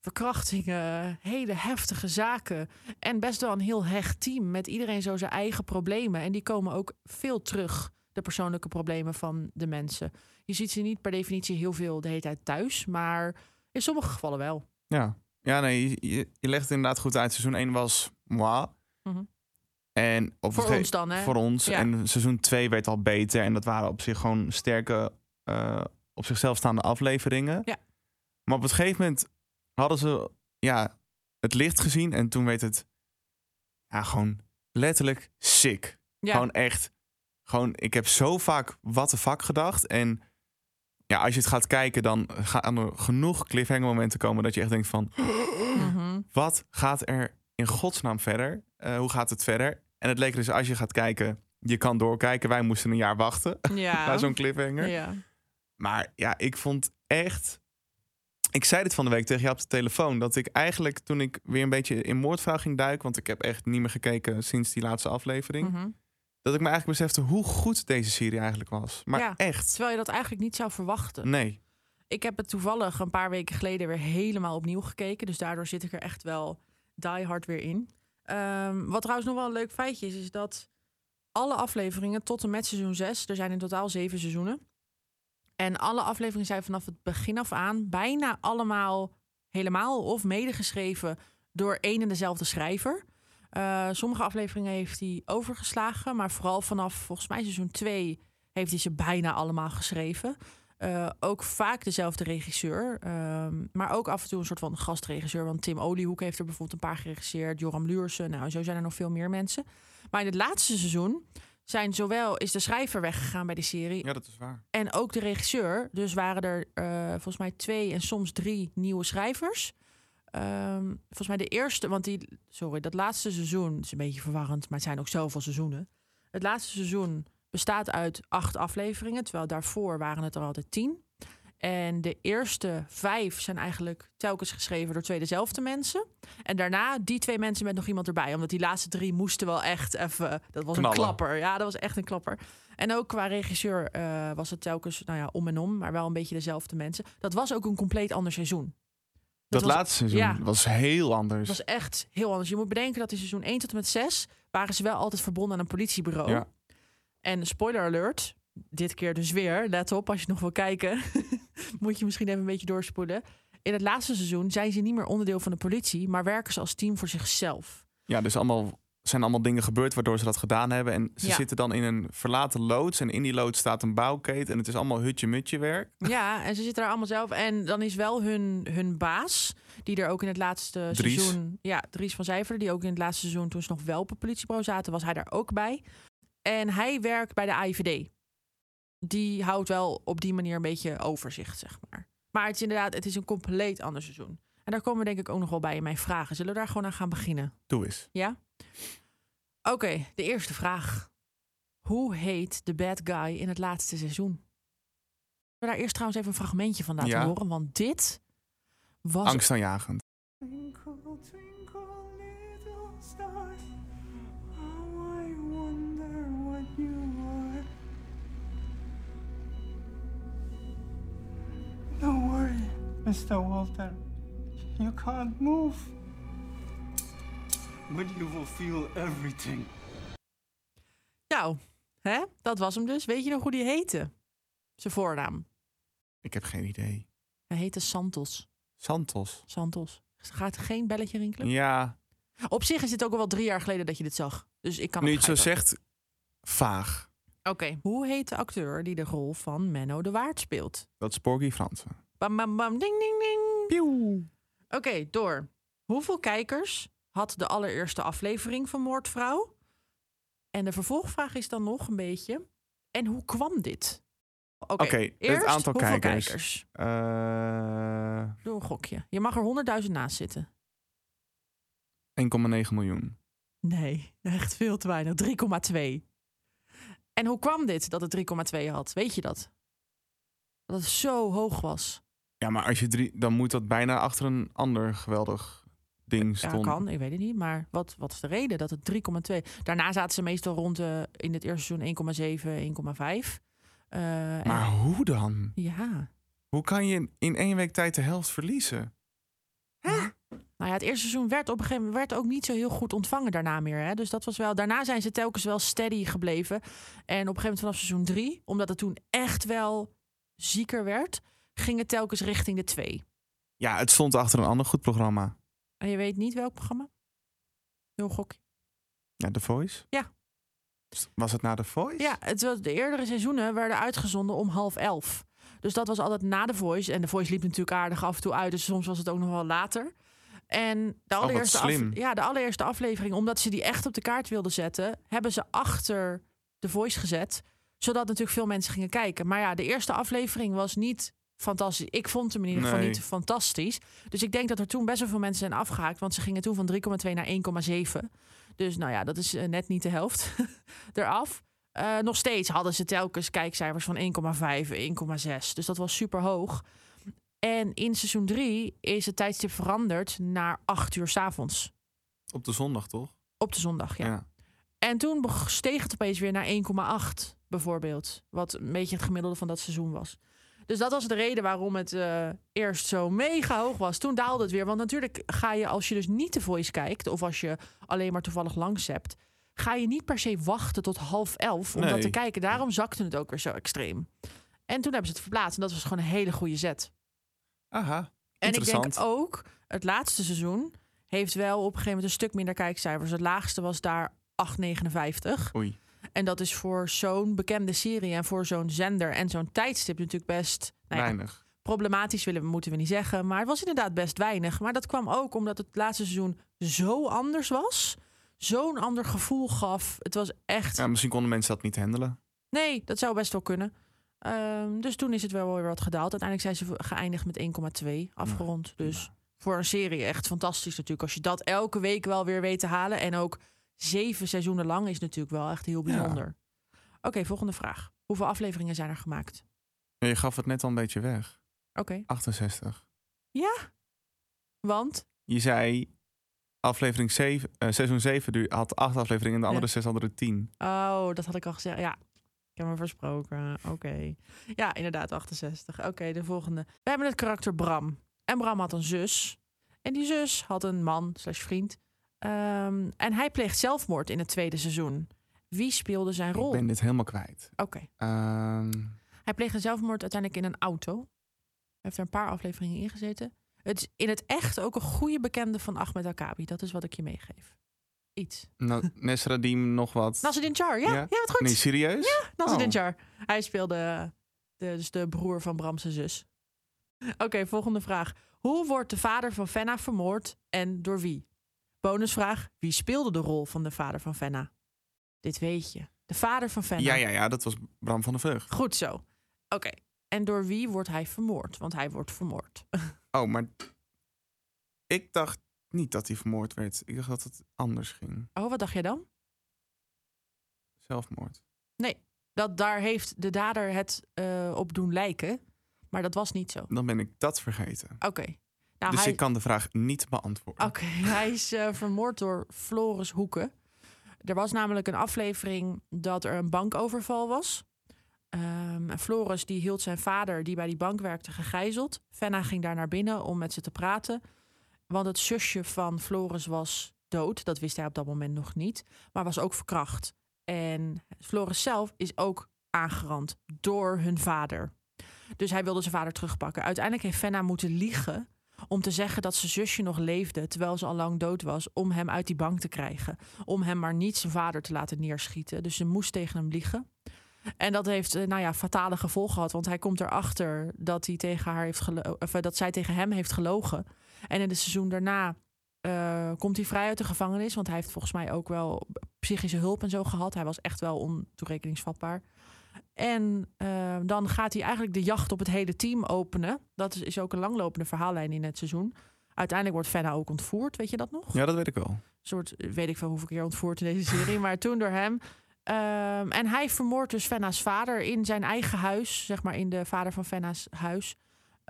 verkrachtingen, hele heftige zaken. En best wel een heel hecht team met iedereen zo zijn eigen problemen. En die komen ook veel terug, de persoonlijke problemen van de mensen. Je ziet ze niet per definitie heel veel de hele tijd thuis, maar in sommige gevallen wel. Ja, ja nee, je, legt het inderdaad goed uit. Seizoen 1 was moi. Mhm. En op Voor ons dan, hè? Voor ons. Ja. En seizoen 2 werd al beter. En dat waren op zich gewoon sterke, eh, op zichzelf staande afleveringen. Ja. Maar op een gegeven moment hadden ze ja, het licht gezien. En toen werd het ja, gewoon letterlijk sick. Ja. Gewoon echt. Gewoon, ik heb zo vaak wat de fuck gedacht. En ja, als je het gaat kijken, dan gaan er genoeg cliffhanger momenten komen dat je echt denkt van... Mhm. Wat gaat er in godsnaam verder? Eh, hoe gaat het verder? En het leek dus als je gaat kijken, je kan doorkijken. Wij moesten een jaar wachten Ja. naar zo'n cliffhanger. Ja. Maar ja, ik vond echt... Ik zei dit van de week tegen jou op de telefoon. Dat ik eigenlijk toen ik weer een beetje in moordvrouw ging duiken... want ik heb echt niet meer gekeken sinds die laatste aflevering... Mhm. dat ik me eigenlijk besefte hoe goed deze serie eigenlijk was. Maar Ja, echt, Terwijl je dat eigenlijk niet zou verwachten. nee. Ik heb het toevallig een paar weken geleden weer helemaal opnieuw gekeken. Dus daardoor zit ik er echt wel die hard weer in. Ehm, wat trouwens nog wel een leuk feitje is, is dat alle afleveringen tot en met seizoen 6, er zijn in totaal zeven seizoenen. En alle afleveringen zijn vanaf het begin af aan bijna allemaal helemaal of medegeschreven door één en dezelfde schrijver. Eh, sommige afleveringen heeft hij overgeslagen, maar vooral vanaf volgens mij seizoen 2 heeft hij ze bijna allemaal geschreven. Eh, ook vaak dezelfde regisseur, ehm, maar ook af en toe een soort van gastregisseur. Want Tim Oliehoek heeft er bijvoorbeeld een paar geregisseerd, Joram Luursen. Nou, zo zijn er nog veel meer mensen. Maar in het laatste seizoen zijn zowel is de schrijver weggegaan bij die serie Ja, dat is waar. en ook de regisseur. Dus waren er eh, volgens mij twee en soms drie nieuwe schrijvers. Ehm, volgens mij de eerste, want die, sorry, dat laatste seizoen is een beetje verwarrend, maar het zijn ook zoveel seizoenen. Het laatste seizoen bestaat uit acht afleveringen, terwijl daarvoor waren het er altijd tien. En de eerste vijf zijn eigenlijk telkens geschreven door twee dezelfde mensen. En daarna die twee mensen met nog iemand erbij. Omdat die laatste drie moesten wel echt even... Dat was Knallen. een klapper. Ja, dat was echt een klapper. En ook qua regisseur eh, was het telkens nou ja, om en om. Maar wel een beetje dezelfde mensen. Dat was ook een compleet ander seizoen. Dat, was- laatste seizoen ja. was heel anders. Het was echt heel anders. Je moet bedenken dat in seizoen 1 tot en met 6 waren ze wel altijd verbonden aan een politiebureau. Ja. En spoiler alert, dit keer dus weer, let op als je nog wil kijken, moet je misschien even een beetje doorspoelen. In het laatste seizoen zijn ze niet meer onderdeel van de politie, maar werken ze als team voor zichzelf. Ja, dus allemaal zijn allemaal dingen gebeurd waardoor ze dat gedaan hebben. En ze Ja. zitten dan in een verlaten loods. En in die loods staat een bouwketen. En het is allemaal hutje-mutje werk. Ja, en ze zitten daar allemaal zelf. En dan is wel hun, hun baas, die er ook in het laatste Dries. seizoen... Ja, Dries van Zijveren, die ook in het laatste seizoen... toen ze nog wel op het politiebureau zaten, was hij daar ook bij. En hij werkt bij de AIVD. Die houdt wel op die manier een beetje overzicht, zeg maar. Maar het is inderdaad, het is een compleet ander seizoen. En daar komen we denk ik ook nog wel bij in mijn vragen. Zullen we daar gewoon aan gaan beginnen? Doe eens. Ja? Oké, de eerste vraag. Hoe heet de bad guy in het laatste seizoen? Zullen we daar eerst trouwens even een fragmentje van laten Ja. horen? Want dit was... Angstaanjagend. Mr. Walter. You can't move. But you will feel everything. Nou, hè? dat was hem dus. Weet je nog hoe die heette? Zijn voornaam. Ik heb geen idee. Hij heette Santos. Santos. Santos. Gaat geen belletje rinkelen? Ja, Op zich is het ook al wel drie jaar geleden dat je dit zag. Dus ik kan nu het zo zegt, vaag. Oké, hoe heet de acteur die de rol van Menno de Waard speelt? Dat is Porgy Fransen. Bam, bam, bam, ding, ding, ding. Oké, door. Hoeveel kijkers had de allereerste aflevering van Moordvrouw? En de vervolgvraag is dan nog een beetje... En hoe kwam dit? Oké, Oké, het eerst aantal hoeveel kijkers. Eh, Doe een gokje. Je mag er 100.000 naast zitten. 1,9 miljoen. Nee, echt veel te weinig. 3,2. En hoe kwam dit dat het 3,2 had? Weet je dat? Dat het zo hoog was. Ja, maar als je drie, dan moet dat bijna achter een ander geweldig ding Ja, stond. kan, ik weet het niet. Maar wat, wat is de reden dat het 3,2... Daarna zaten ze meestal rond de, in het eerste seizoen 1,7, 1,5. Eh, en- Maar hoe dan? ja. Hoe kan je in één week tijd de helft verliezen? Nou ja, het eerste seizoen werd op een gegeven moment werd ook niet zo heel goed ontvangen daarna meer. Hè? Dus dat was wel. Daarna zijn ze telkens wel steady gebleven. En op een gegeven moment vanaf seizoen 3, omdat het toen echt wel zieker werd, ging het telkens richting de 2. Ja, het stond achter een ander goed programma. En je weet niet welk programma? Heel gok. Ja, The Voice? Ja. Was het na The Voice? Ja, het was, de eerdere seizoenen werden uitgezonden om half elf. Dus dat was altijd na de Voice. En de Voice liep natuurlijk aardig af en toe uit. Dus soms was het ook nog wel later. En de wat allereerste, af- ja, de allereerste aflevering, omdat ze die echt op de kaart wilden zetten, hebben ze achter de Voice gezet. Zodat natuurlijk veel mensen gingen kijken. Maar ja, de eerste aflevering was niet fantastisch. Ik vond hem in ieder geval Nee. niet fantastisch. Dus ik denk dat er toen best wel veel mensen zijn afgehaakt. Want ze gingen toen van 3,2 naar 1,7. Dus nou ja, dat is eh, net niet de helft eraf. Eh, nog steeds hadden ze telkens kijkcijfers van 1,5, 1,6. Dus dat was super hoog. En in seizoen 3 is het tijdstip veranderd naar 8 uur 's avonds. Op de zondag, toch? Op de zondag, ja. En toen steeg het opeens weer naar 1,8 bijvoorbeeld. Wat een beetje het gemiddelde van dat seizoen was. Dus dat was de reden waarom het eh, eerst zo mega hoog was. Toen daalde het weer. Want natuurlijk ga je, als je dus niet de voice kijkt... of als je alleen maar toevallig langs hebt... ga je niet per se wachten tot half elf om dat te kijken. Daarom zakte het ook weer zo extreem. En toen hebben ze het verplaatst. En dat was gewoon een hele goede zet. Aha, En ik denk ook, het laatste seizoen heeft wel op een gegeven moment een stuk minder kijkcijfers. Het laagste was daar 8,59. Oei. En dat is voor zo'n bekende serie en voor zo'n zender en zo'n tijdstip natuurlijk best nou ja, Weinig. problematisch willen we, moeten we niet zeggen. Maar het was inderdaad best weinig. Maar dat kwam ook omdat het laatste seizoen zo anders was. zo'n ander gevoel gaf. Het was echt... Ja, misschien konden mensen dat niet handelen. Nee, dat zou best wel kunnen. Ehm, dus toen is het wel weer wat gedaald. Uiteindelijk zijn ze geëindigd met 1,2 afgerond. dus voor een serie echt fantastisch natuurlijk. Als je dat elke week wel weer weet te halen. En ook zeven seizoenen lang is natuurlijk wel echt heel bijzonder. Oké, volgende vraag. Hoeveel afleveringen zijn er gemaakt? Je gaf het net al een beetje weg. Oké. 68. Ja? Want? Je zei aflevering 7, eh, seizoen 7 du- had acht afleveringen en de andere Ja. zes hadden er tien. Oh, dat had ik al gezegd. Ja, ik heb me versproken. Oké. Ja, inderdaad, 68. Oké, de volgende. We hebben het karakter Bram. En Bram had een zus. En die zus had een man slash vriend. Ehm, en hij pleegt zelfmoord in het tweede seizoen. Wie speelde zijn rol? Ik ben dit helemaal kwijt. Oké. Ehm, Hij pleegde zelfmoord uiteindelijk in een auto. Hij heeft er een paar afleveringen in gezeten. Het is in het echt ook een goede bekende van Ahmed Akabi. Dat is wat ik je meegeef. Iets. nou, Nesradim nog wat. Nasruddin Char, ja? Ja, wat goed. Nee, serieus? Ja, Nasruddin Oh. Char. Hij speelde de, dus de broer van Bramse zus. Oké, volgende vraag. Hoe wordt de vader van Fenna vermoord en door wie? Bonusvraag. Wie speelde de rol van de vader van Fenna? Dit weet je. De vader van Fenna. Ja, ja, ja, dat was Bram van der Veugd. Goed zo. Oké. En door wie wordt hij vermoord? Want hij wordt vermoord. Oh, maar ik dacht niet dat hij vermoord werd. Ik dacht dat het anders ging. Oh, wat dacht jij dan? Zelfmoord. Nee, dat daar heeft de dader het eh, op doen lijken. Maar dat was niet zo. Dan ben ik dat vergeten. Oké. Nou, dus hij... ik kan de vraag niet beantwoorden. Oké, hij is eh, vermoord door Floris Hoeken. Er was namelijk een aflevering dat er een bankoverval was. En Floris die hield zijn vader, die bij die bank werkte, gegijzeld. Fenna ging daar naar binnen om met ze te praten. Want het zusje van Floris was dood. Dat wist hij op dat moment nog niet. Maar was ook verkracht. En Floris zelf is ook aangerand door hun vader. Dus hij wilde zijn vader terugpakken. Uiteindelijk heeft Fenna moeten liegen om te zeggen dat zijn zusje nog leefde terwijl ze al lang dood was, om hem uit die bank te krijgen. Om hem maar niet zijn vader te laten neerschieten. Dus ze moest tegen hem liegen. En dat heeft, eh, nou ja, fatale gevolgen gehad. Want hij komt erachter dat, hij tegen haar heeft of, eh, dat zij tegen hem heeft gelogen. En in het seizoen daarna eh, komt hij vrij uit de gevangenis. Want hij heeft volgens mij ook wel psychische hulp en zo gehad. Hij was echt wel ontoerekeningsvatbaar. En eh, dan gaat hij eigenlijk de jacht op het hele team openen. Dat is, is ook een langlopende verhaallijn in het seizoen. Uiteindelijk wordt Fenna ook ontvoerd, weet je dat nog? Ja, dat weet ik wel. Een soort, eh, weet ik veel hoeveel keer ontvoerd in deze serie, maar toen door hem. Ehm, en hij vermoordt dus Fenna's vader in zijn eigen huis, zeg maar in de vader van Fenna's huis.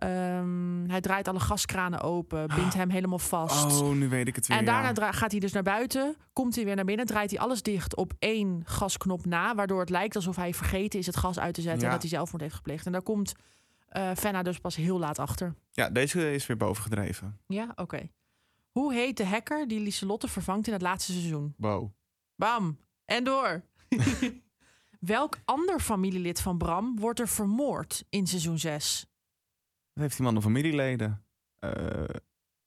Ehm, hij draait alle gaskranen open, bindt hem helemaal vast. Oh, nu weet ik het weer. En daarna ja. gaat hij dus naar buiten, komt hij weer naar binnen, draait hij alles dicht op één gasknop na, waardoor het lijkt alsof hij vergeten is het gas uit te zetten Ja. en dat hij zelfmoord heeft gepleegd. En daar komt eh Fenna dus pas heel laat achter. Ja, deze is weer bovengedreven. Ja, oké. Hoe heet de hacker die Lieselotte vervangt in het laatste seizoen? Wow. Bam. En door. Welk ander familielid van Bram wordt er vermoord in seizoen 6? Heeft die man een familieleden? Eh,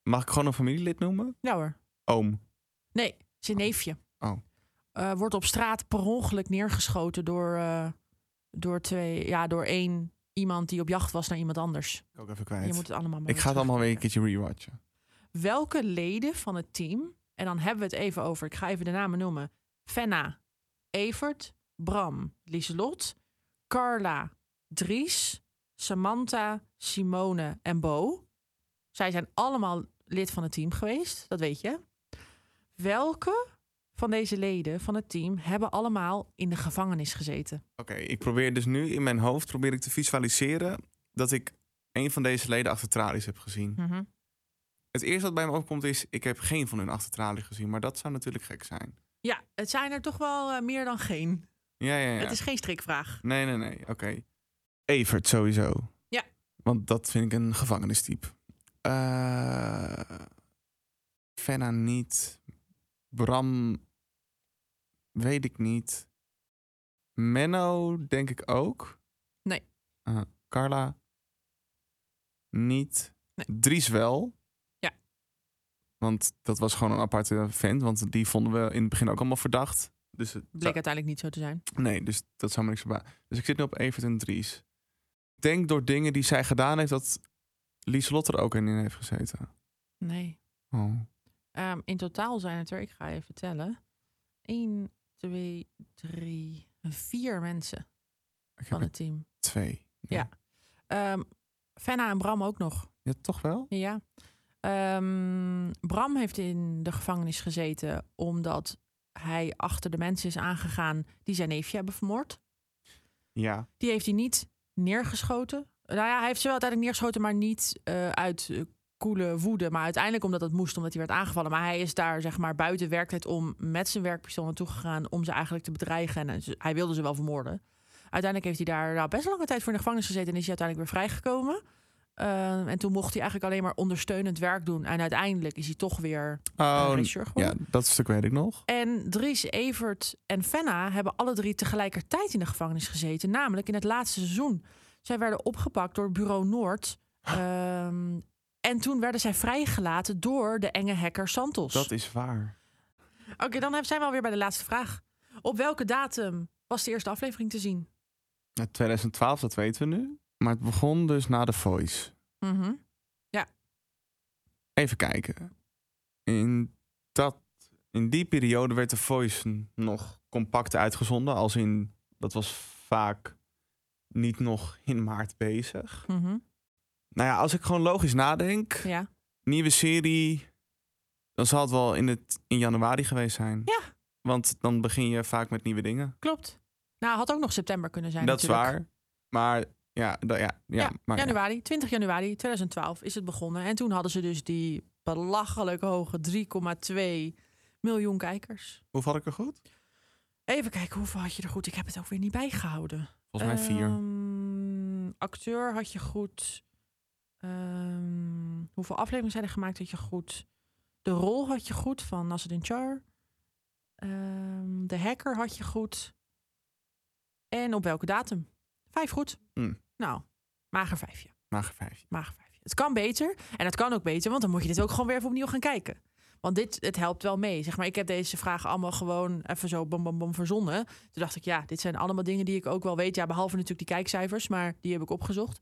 mag ik gewoon een familielid noemen? Ja hoor. Oom. Nee, zijn neefje. Oh. Eh, wordt op straat per ongeluk neergeschoten door, eh, door, twee, ja, door één iemand die op jacht was naar iemand anders. Ook even kwijt. Je moet het allemaal maar ik ga het allemaal weer een keertje rewatchen. Welke leden van het team, en dan hebben we het even over, ik ga even de namen noemen. Fenna, Evert, Bram, Lieselot, Carla, Dries, Samantha, Simone en Bo. Zij zijn allemaal lid van het team geweest, dat weet je. Welke van deze leden van het team hebben allemaal in de gevangenis gezeten? Oké, ik probeer dus nu in mijn hoofd probeer ik te visualiseren dat ik een van deze leden achter tralies heb gezien. Mhm. Het eerste wat bij me opkomt is, ik heb geen van hun achter tralies gezien, maar dat zou natuurlijk gek zijn. Ja, het zijn er toch wel eh, meer dan geen. Ja, ja, ja. Het is geen strikvraag. Nee, nee, nee. Oké. Evert sowieso. Ja. Want dat vind ik een gevangenistype. Eh Fenna niet. Bram weet ik niet. Menno denk ik ook. Nee. Eh, Carla niet. Dries wel. Ja. Want dat was gewoon een aparte vent. Want die vonden we in het begin ook allemaal verdacht. Dus het Bleek uiteindelijk niet zo te zijn. Nee, dus dat zou me niks verbazen. Dus ik zit nu op Evert en Dries. Ik denk door dingen die zij gedaan heeft dat Lieselot er ook in heeft gezeten. Nee. Oh. Ehm, in totaal zijn het er, ik ga even tellen, 1, 2, 3, 4 mensen Ik van het team. twee. Ja. Ehm Fenna en Bram ook nog. Ja, toch wel? Ja. Ehm, Bram heeft in de gevangenis gezeten omdat hij achter de mensen is aangegaan die zijn neefje hebben vermoord. Ja. Die heeft hij niet neergeschoten. Nou ja, hij heeft ze wel uiteindelijk neergeschoten, maar niet eh, uit eh, koele woede. Maar uiteindelijk omdat het moest, omdat hij werd aangevallen. Maar hij is daar zeg maar buiten werktijd om met zijn werkpistool naartoe gegaan om ze eigenlijk te bedreigen. En ze- hij wilde ze wel vermoorden. Uiteindelijk heeft hij daar nou, best lange tijd voor in de gevangenis gezeten en is hij uiteindelijk weer vrijgekomen. Eh, en toen mocht hij eigenlijk alleen maar ondersteunend werk doen. En uiteindelijk is hij toch weer Oh, regisseur geworden. ja, dat stuk weet ik nog. En Dries, Evert en Fenna hebben alle drie tegelijkertijd in de gevangenis gezeten. Namelijk in het laatste seizoen. Zij werden opgepakt door Bureau Noord. Ehm, en toen werden zij vrijgelaten door de enge hacker Santos. Dat is waar. Oké, dan zijn we alweer bij de laatste vraag. Op welke datum was de eerste aflevering te zien? Ja, 2012, dat weten we nu. Maar het begon dus na The Voice. Mhm. Even kijken. In, dat, in die periode werd The Voice nog compact uitgezonden. Als in, dat was vaak niet nog in maart bezig. Mhm. Nou ja, als ik gewoon logisch nadenk. Ja. Nieuwe serie. Dan zal het wel in, het, in januari geweest zijn. Ja. Want dan begin je vaak met nieuwe dingen. Klopt. Nou, had ook nog september kunnen zijn. dat is natuurlijk. waar. Maar ja, da- ja, ja, Ja, maar ja. januari, 20 januari 2012 is het begonnen. En toen hadden ze dus die belachelijk hoge 3,2 miljoen kijkers. Hoeveel had ik er goed? Even kijken, hoeveel had je er goed? Ik heb het ook weer niet bijgehouden. Volgens mij vier. Ehm, acteur had je goed. Ehm, hoeveel afleveringen zijn er gemaakt had je goed? De rol had je goed van Nasruddin Char. Ehm, de hacker had je goed. En op welke datum? Vijf goed. Hmm. Nou, mager vijfje. Mager vijf. Mager vijfje. Het kan beter. En het kan ook beter, want dan moet je dit ook gewoon weer even opnieuw gaan kijken. Want dit, het helpt wel mee. Zeg maar, ik heb deze vragen allemaal gewoon even zo bom, bom, bom verzonnen. Toen dacht ik, ja, dit zijn allemaal dingen die ik ook wel weet. Ja, behalve natuurlijk die kijkcijfers, maar die heb ik opgezocht.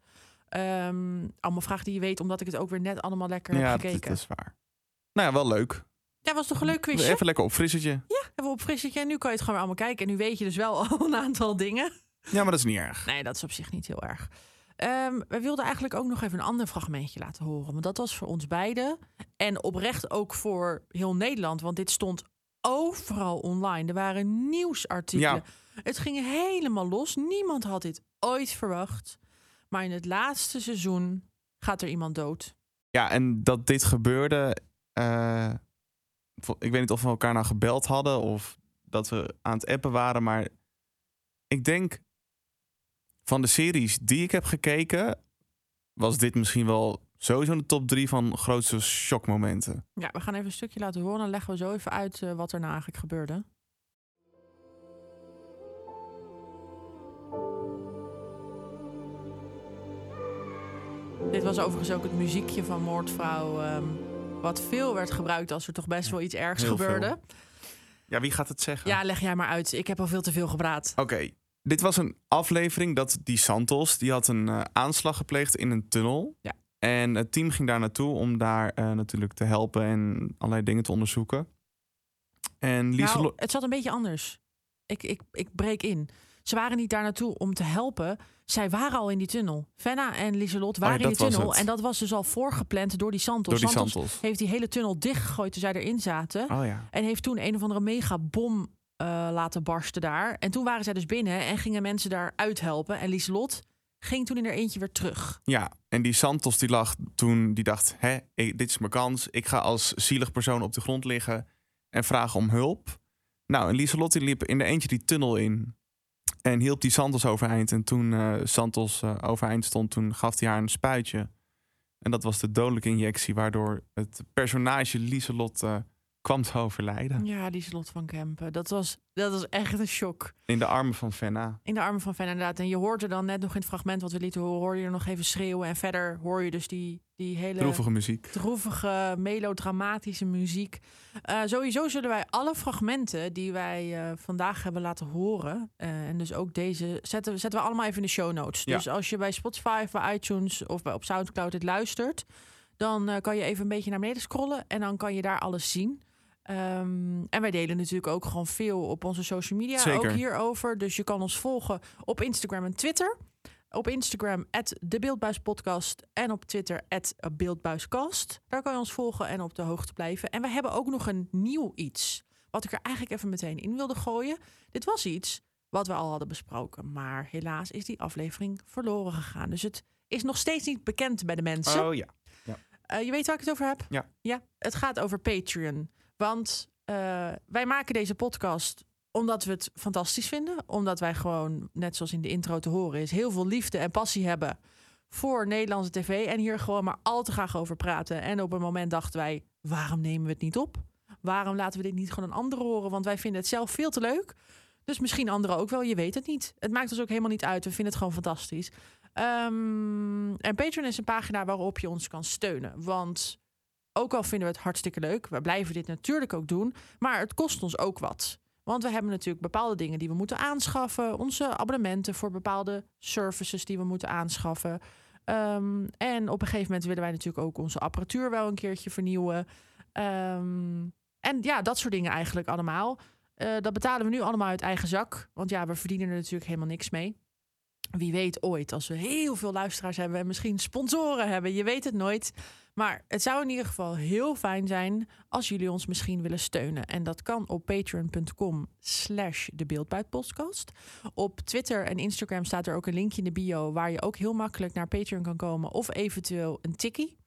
Ehm, allemaal vragen die je weet, omdat ik het ook weer net allemaal lekker Ja, heb gekeken. dat is waar. Nou ja, wel leuk. Ja, was toch een leuk quizje? Even lekker opfrissertje. Ja, even op frissetje. En nu kan je het gewoon weer allemaal kijken. En nu weet je dus wel al een aantal dingen. Ja, maar dat is niet erg. Nee, dat is op zich niet heel erg. Ehm we wilden eigenlijk ook nog even een ander fragmentje laten horen. Want dat was voor ons beiden. En oprecht ook voor heel Nederland. Want dit stond overal online. Er waren nieuwsartikelen. Ja. Het ging helemaal los. Niemand had dit ooit verwacht. Maar in het laatste seizoen gaat er iemand dood. Ja, en dat dit gebeurde. eh, ik weet niet of we elkaar nou gebeld hadden of dat we aan het appen waren, maar ik denk van de series die ik heb gekeken, was dit misschien wel sowieso in de top drie van grootste shockmomenten. Ja, we gaan even een stukje laten horen. Dan leggen we zo even uit eh, wat er nou eigenlijk gebeurde. Dit was overigens ook het muziekje van Moordvrouw. ehm, wat veel werd gebruikt als er toch best wel iets ergs heel gebeurde. veel. Ja, wie gaat het zeggen? Ja, leg jij maar uit. Ik heb al veel te veel gepraat. Oké, dit was een aflevering dat die Santos, die had een eh, aanslag gepleegd in een tunnel. Ja. En het team ging daar naartoe om daar eh, natuurlijk te helpen en allerlei dingen te onderzoeken. En. Nou, het zat een beetje anders. Ik, ik, ik breek in. Ze waren niet daar naartoe om te helpen. Zij waren al in die tunnel. Fenna en Lieselot waren Oh ja, in die tunnel. En dat was dus al voorgepland door die Santos. Door die Santos. heeft die hele tunnel dichtgegooid toen zij erin zaten. Oh ja. En heeft toen een of andere megabom laten barsten daar. En toen waren zij dus binnen en gingen mensen daar uithelpen. En Lieselot ging toen in haar eentje weer terug. Ja, en die Santos die lag toen, die dacht, hè, dit is mijn kans. Ik ga als zielig persoon op de grond liggen en vragen om hulp. Nou, en Lieselotte die liep in de eentje die tunnel in en hielp die Santos overeind. En toen eh, Santos eh, overeind stond, toen gaf hij haar een spuitje. En dat was de dodelijke injectie, waardoor het personage Lieselot eh, kwam te overlijden. Ja, die slot van Kempen. Dat was, dat was echt een shock. In de armen van Fenna. In de armen van Fan inderdaad. En je hoort er dan net nog in het fragment wat we lieten horen... hoor je er nog even schreeuwen. En verder hoor je dus die, die hele... Droevige muziek. droevige, melodramatische muziek. Eh, sowieso zullen wij alle fragmenten die wij eh, vandaag hebben laten horen... eh, en dus ook deze, zetten, zetten we allemaal even in de show notes. Ja. Dus als je bij Spotify, bij iTunes of bij, op Soundcloud dit luistert... dan kan je even een beetje naar beneden scrollen... en dan kan je daar alles zien. Ehm, en wij delen natuurlijk ook gewoon veel op onze social media, Zeker. ook hierover. Dus je kan ons volgen op Instagram en Twitter. Op Instagram, de Beeldbuispodcast. En op Twitter, Beeldbuiscast. Daar kan je ons volgen en op de hoogte blijven. En we hebben ook nog een nieuw iets. Wat ik er eigenlijk even meteen in wilde gooien. Dit was iets wat we al hadden besproken. Maar helaas is die aflevering verloren gegaan. Dus het is nog steeds niet bekend bij de mensen. Oh ja. Eh, je weet waar ik het over heb? Ja. Ja, het gaat over Patreon. Want eh, wij maken deze podcast omdat we het fantastisch vinden. Omdat wij gewoon, net zoals in de intro te horen is... heel veel liefde en passie hebben voor Nederlandse tv. En hier gewoon maar al te graag over praten. En op een moment dachten wij, waarom nemen we het niet op? Waarom laten we dit niet gewoon aan anderen horen? Want wij vinden het zelf veel te leuk. Dus misschien anderen ook wel, je weet het niet. Het maakt ons ook helemaal niet uit. We vinden het gewoon fantastisch. Ehm, en Patreon is een pagina waarop je ons kan steunen. Want ook al vinden we het hartstikke leuk, we blijven dit natuurlijk ook doen. Maar het kost ons ook wat. Want we hebben natuurlijk bepaalde dingen die we moeten aanschaffen. Onze abonnementen voor bepaalde services die we moeten aanschaffen. Ehm, en op een gegeven moment willen wij natuurlijk ook onze apparatuur wel een keertje vernieuwen. Ehm, en ja, dat soort dingen eigenlijk allemaal. Eh, dat betalen we nu allemaal uit eigen zak. Want ja, we verdienen er natuurlijk helemaal niks mee. Wie weet ooit, als we heel veel luisteraars hebben en misschien sponsoren hebben. Je weet het nooit. Maar het zou in ieder geval heel fijn zijn als jullie ons misschien willen steunen. En dat kan op patreon.com slash de beeldbuitpodcast. Op Twitter en Instagram staat er ook een linkje in de bio... waar je ook heel makkelijk naar Patreon kan komen of eventueel een tikkie.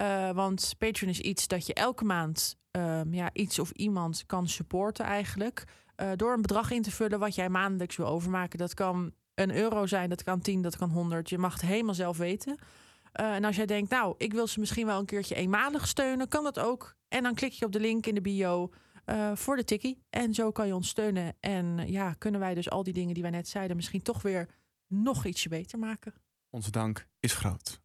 Uh, want Patreon is iets dat je elke maand um, ja, iets of iemand kan supporten eigenlijk. Uh, door een bedrag in te vullen wat jij maandelijks wil overmaken. Dat kan een euro zijn, dat kan 10, dat kan 100. Je mag het helemaal zelf weten. Uh, en als jij denkt, nou, ik wil ze misschien wel een keertje eenmalig steunen, kan dat ook. En dan klik je op de link in de bio uh, voor de tikkie. En zo kan je ons steunen. En ja, kunnen wij dus al die dingen die wij net zeiden, misschien toch weer nog ietsje beter maken. Onze dank is groot.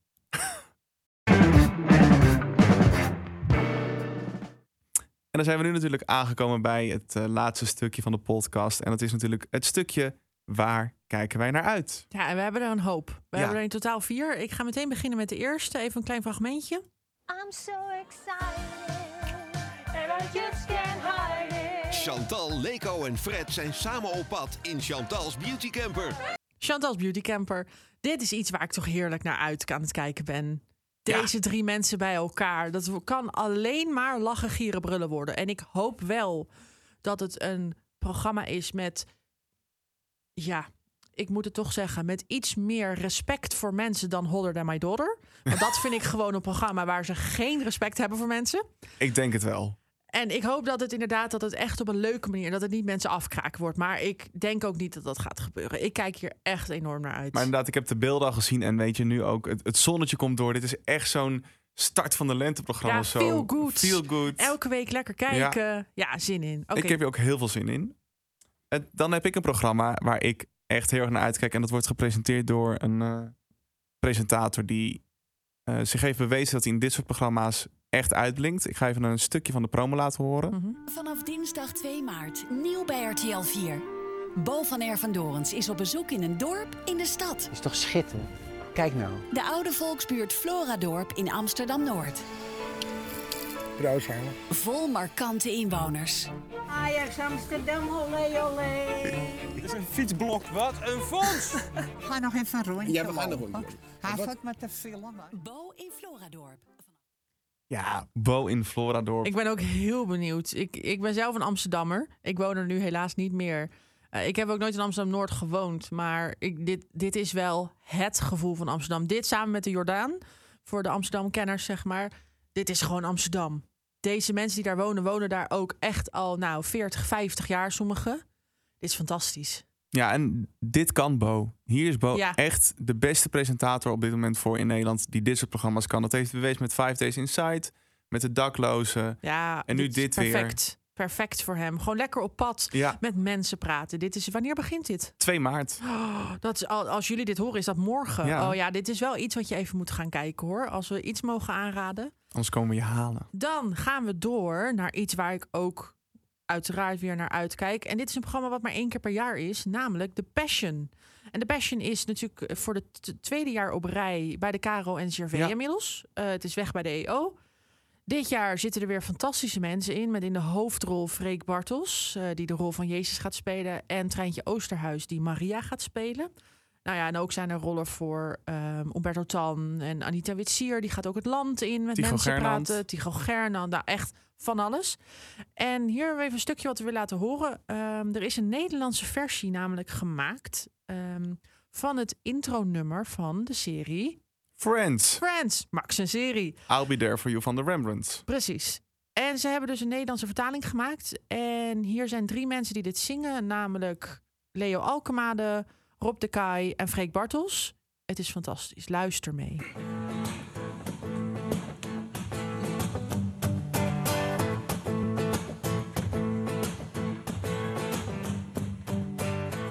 En dan zijn we nu natuurlijk aangekomen bij het laatste stukje van de podcast. En dat is natuurlijk het stukje waar kijken wij naar uit. Ja, en we hebben er een hoop. We ja. hebben er in totaal vier. Ik ga meteen beginnen met de eerste. Even een klein fragmentje. I'm so excited and I just can't hide it. Chantal, Leko en Fred zijn samen op pad in Chantal's Beauty Camper. Chantal's Beauty Camper. Dit is iets waar ik toch heerlijk naar uit aan het kijken ben. Deze ja. drie mensen bij elkaar. Dat kan alleen maar lachen, gieren, brullen worden. En ik hoop wel dat het een programma is met... Ja, ik moet het toch zeggen, met iets meer respect voor mensen dan Holler Than My Daughter. Want dat vind ik gewoon een programma waar ze geen respect hebben voor mensen. Ik denk het wel. En ik hoop dat het inderdaad, dat het echt op een leuke manier, dat het niet mensen afkraken wordt. Maar ik denk ook niet dat dat gaat gebeuren. Ik kijk hier echt enorm naar uit. Maar inderdaad, ik heb de beelden al gezien en weet je nu ook, het, het zonnetje komt door. Dit is echt zo'n start van de lenteprogramma. Ja, zo. feel good. Feel good. Elke week lekker kijken. Ja, ja zin in. Okay. Ik heb hier ook heel veel zin in. En dan heb ik een programma waar ik echt heel erg naar uitkijk. En dat wordt gepresenteerd door een uh, presentator die uh, zich heeft bewezen dat hij in dit soort programma's echt uitblinkt. Ik ga even een stukje van de promo laten horen. Mhm. Mm -hmm. Vanaf dinsdag 2 maart, nieuw bij RTL 4. Bo van Ervendorens is op bezoek in een dorp in de stad. Is toch schitterend? Kijk nou. De oude volksbuurt Floradorp in Amsterdam-Noord. Vol markante inwoners. Ajax Amsterdam, olé olé. Het is een fietsblok. Wat een fonds! Ga nog even een rondje Ja, we gaan een rondje. Hij met de film. Bo in Floradorp. Ja, Bo in Floradorp. Ik ben ook heel benieuwd. Ik, ik ben zelf een Amsterdammer. Ik woon er nu helaas niet meer. Uh, ik heb ook nooit in Amsterdam-Noord gewoond. Maar ik, dit, dit is wel het gevoel van Amsterdam. Dit samen met de Jordaan. Voor de Amsterdam-kenners, zeg maar. Dit is gewoon Amsterdam. Deze mensen die daar wonen, wonen daar ook echt al nou, 40, 50 jaar sommigen. Dit is fantastisch. Ja, en dit kan Bo. Hier is Bo Ja. echt de beste presentator op dit moment voor in Nederland die dit soort programma's kan. Dat heeft bewezen met Five Days Inside, met de daklozen. Ja, En nu dit weer. perfect. Perfect voor hem. Gewoon lekker op pad Ja. met mensen praten. Dit is, wanneer begint dit? 2 maart. Oh, dat is, al- als jullie dit horen, is dat morgen. Ja. Oh ja, dit is wel iets wat je even moet gaan kijken hoor. Als we iets mogen aanraden. Anders komen we je halen. Dan gaan we door naar iets waar ik ook uiteraard weer naar uitkijk. En dit is een programma wat maar één keer per jaar is, namelijk The Passion. En The Passion is natuurlijk eh, voor het tweede jaar op rij bij de KRO en CRV Ja. inmiddels. Eh, het is weg bij de EO. Dit jaar zitten er weer fantastische mensen in. Met in de hoofdrol Freek Bartels, eh, die de rol van Jezus gaat spelen. En Treintje Oosterhuis, die Maria gaat spelen. Nou ja, en ook zijn er rollen voor ehm Umberto Tan en Anita Witsier. Die gaat ook het land in met mensen Gernand. praten. Tycho Gernand, nou echt van alles. En hier hebben we even een stukje wat we willen laten horen. Ehm, er is een Nederlandse versie namelijk gemaakt ehm, van het intronummer van de serie Friends. Friends. Max een serie. I'll be there for you van de Rembrandts. Precies. En ze hebben dus een Nederlandse vertaling gemaakt. En hier zijn drie mensen die dit zingen, namelijk Leo Alkemade, Rob de Kai en Freek Bartels. Het is fantastisch. Luister mee.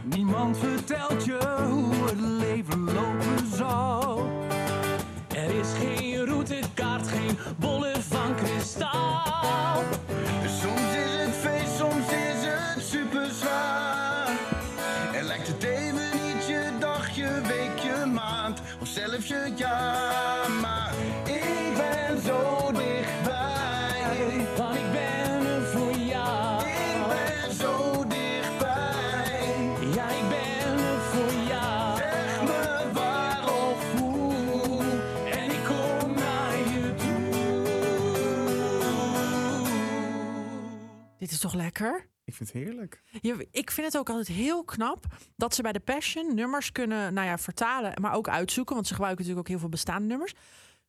Niemand vertelt je hoe het leven lopen zal. Er is geen routekaart, geen bollen van kristaal. Je maand of zelfs je jaar. Maar ik ben zo dichtbij. Want ik ben er voor jou. Ik ben zo dichtbij. Ja, ik ben er voor jou. Zeg me waar of hoe. En ik kom naar je Dit is toch lekker? Ik vind het heerlijk. Ik vind het ook altijd heel knap dat ze bij de Passion nummers kunnen nou ja, vertalen, maar ook uitzoeken. Want ze gebruiken natuurlijk ook heel veel bestaande nummers.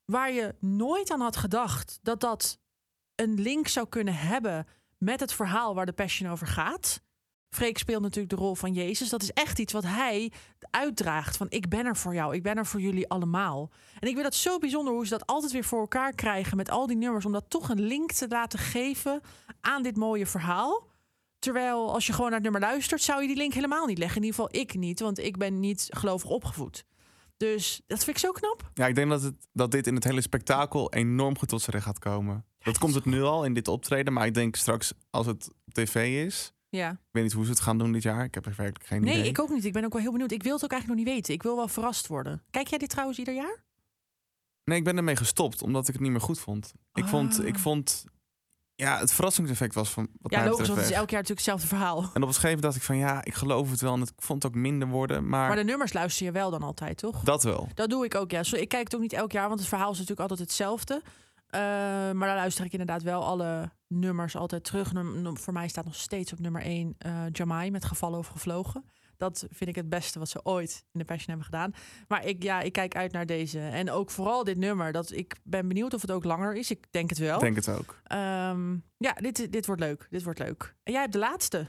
Waar je nooit aan had gedacht dat dat een link zou kunnen hebben met het verhaal waar de Passion over gaat. Freek speelt natuurlijk de rol van Jezus. Dat is echt iets wat hij uitdraagt. Van ik ben er voor jou, ik ben er voor jullie allemaal. En ik vind dat zo bijzonder hoe ze dat altijd weer voor elkaar krijgen met al die nummers. Om dat toch een link te laten geven aan dit mooie verhaal. Terwijl als je gewoon naar het nummer luistert, zou je die link helemaal niet leggen. In ieder geval ik niet, want ik ben niet gelovig opgevoed. Dus dat vind ik zo knap. Ja, ik denk dat, het, dat dit in het hele spektakel enorm goed tot z'n recht gaat komen. Dat komt het nu al in dit optreden, maar ik denk straks als het tv is. Ja. Ik weet niet hoe ze het gaan doen dit jaar. Ik heb echt werkelijk geen Nee, idee. ik ook niet. Ik ben ook wel heel benieuwd. Ik wil het ook eigenlijk nog niet weten. Ik wil wel verrast worden. Kijk jij dit trouwens ieder jaar? Nee, ik ben ermee gestopt omdat ik het niet meer goed vond. Ik vond, ik vond, ja, het verrassingseffect was van wat. Ja, logisch, want het is elk jaar natuurlijk hetzelfde verhaal. En op een gegeven moment dacht ik van ja, ik geloof het wel en het, ik vond het ook minder worden, maar, Maar de nummers luister je wel dan altijd, toch? dat wel. Dat doe ik ook, ja. Ik kijk het ook niet elk jaar, want het verhaal is natuurlijk altijd hetzelfde. Eh, maar dan luister ik inderdaad wel alle nummers altijd terug. Num- voor mij staat nog steeds op nummer 1 eh Jamai met Gevallen of Gevlogen. Dat vind ik het beste wat ze ooit in de Passion hebben gedaan. Maar ik, ja, ik kijk uit naar deze. En ook vooral dit nummer. Dat, ik ben benieuwd of het ook langer is. Ik denk het wel. Ik denk het ook. Ehm, ja, dit, dit wordt leuk. Dit wordt leuk. En jij hebt de laatste.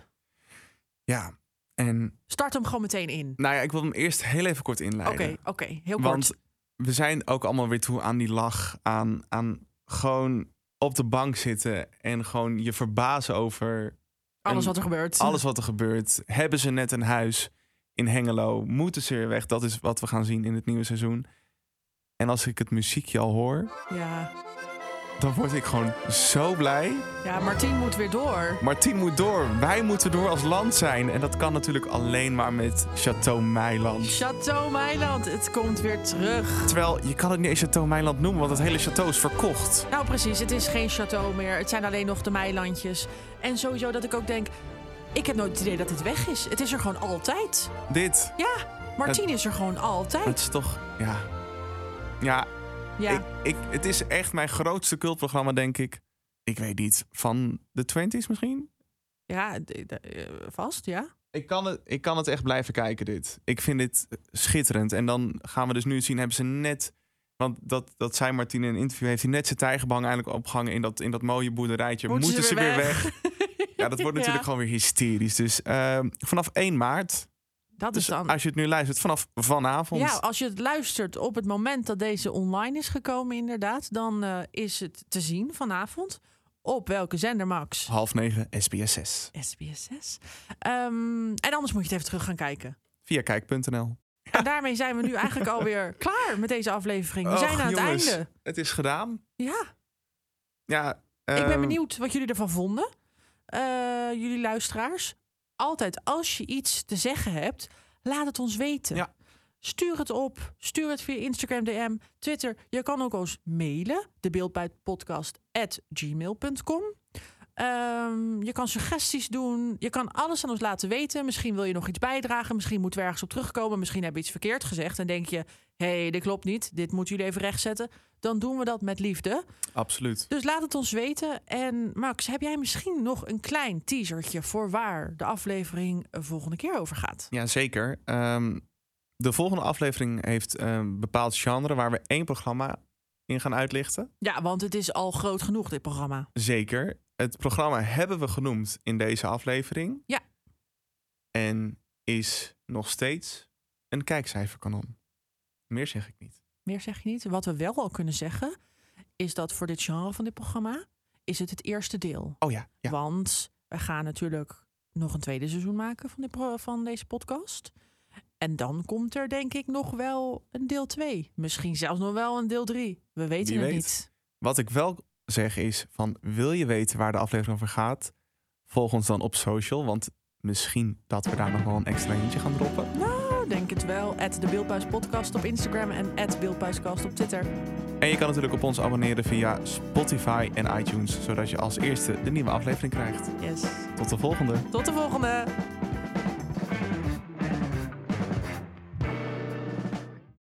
Ja, en Start hem gewoon meteen in. nou ja, ik wil hem eerst heel even kort Oké, inleiden. oké. heel kort. Want we zijn ook allemaal weer toe aan die lach, aan, aan gewoon op de bank zitten en gewoon je verbazen over Alles wat er gebeurt. Alles wat er gebeurt. Hebben ze net een huis in Hengelo? Moeten ze weer weg? Dat is wat we gaan zien in het nieuwe seizoen. En als ik het muziekje al hoor, Ja. Dan word ik gewoon zo blij. ja, Martien moet weer door. Martien moet door. Wij moeten door als land zijn. En dat kan natuurlijk alleen maar met Chateau Meiland. Chateau Meiland, het komt weer terug. Terwijl je kan het niet eens Chateau Meiland noemen, want het hele château is verkocht. Nou precies, het is geen chateau meer. Het zijn alleen nog de meilandjes. En sowieso dat ik ook denk, ik heb nooit het idee dat het weg is. Het is er gewoon altijd. Dit. Ja, Martien is er gewoon altijd. Het is toch, ja. Ja, Ja. Ik, ik, het is echt mijn grootste cultprogramma, denk ik. Ik weet niet, van de 20s misschien? Ja, eh, vast, ja. Ik kan, het, ik kan het echt blijven kijken, dit. Ik vind dit schitterend. En dan gaan we dus nu zien, hebben ze net... Want dat, dat zei Martine in een interview, heeft hij net zijn tijgerbang eigenlijk opgehangen in dat, in dat mooie boerderijtje. Moeten Moeten, ze weer weg? weg? ja, dat wordt natuurlijk Ja. gewoon weer hysterisch. Dus ehm, vanaf 1 maart, Dat dus is dan... als je het nu luistert, vanaf vanavond. Ja, als je het luistert op het moment dat deze online is gekomen, inderdaad, dan eh, is het te zien vanavond. Op welke zender, Max? Half negen, SBS 6. SBS 6. Ehm, en anders moet je het even terug gaan kijken. Via kijk.nl. En daarmee zijn we nu eigenlijk alweer klaar met deze aflevering. We Och, zijn aan jongens, het einde. Het is gedaan. Ja, Ja, ik ben ehm, benieuwd wat jullie ervan vonden. Eh, jullie luisteraars. Altijd als je iets te zeggen hebt, laat het ons weten. Ja. Stuur het op. Stuur het via Instagram, DM, Twitter. Je kan ook ons mailen. De beeldbuitpodcast at gmail.com. Ehm, je kan suggesties doen. Je kan alles aan ons laten weten. Misschien wil je nog iets bijdragen. Misschien moeten we ergens op terugkomen. Misschien hebben we iets verkeerd gezegd. En denk je, hé, hey, dit klopt niet. Dit moeten jullie even rechtzetten. Dan doen we dat met liefde. Absoluut. Dus laat het ons weten. En Max, heb jij misschien nog een klein teasertje voor waar de aflevering volgende keer over gaat? Ja, zeker. Ehm, de volgende aflevering heeft een bepaald genre waar we één programma in gaan uitlichten. Ja, want het is al groot genoeg, dit programma. Zeker. Het programma hebben we genoemd in deze aflevering. Ja. En is nog steeds een kijkcijferkanon. Meer zeg ik niet. Meer zeg je niet. Wat we wel al kunnen zeggen, is dat voor dit genre van dit programma is het het eerste deel. Oh ja. ja. Want we gaan natuurlijk nog een tweede seizoen maken van, dit van deze podcast. En dan komt er denk ik nog wel een deel 2. Misschien zelfs nog wel een deel 3. We weten Wie het weet. niet. Wat ik wel zeg is van wil je weten waar de aflevering over gaat? Volg ons dan op social, want misschien dat we daar nog wel een extra eentje gaan droppen. Nou, denk het wel. At de Beeldbuis podcast op Instagram en at Beeldbuiscast op Twitter. En je kan natuurlijk op ons abonneren via Spotify en iTunes, zodat je als eerste de nieuwe aflevering krijgt. Yes. Tot de volgende. Tot de volgende.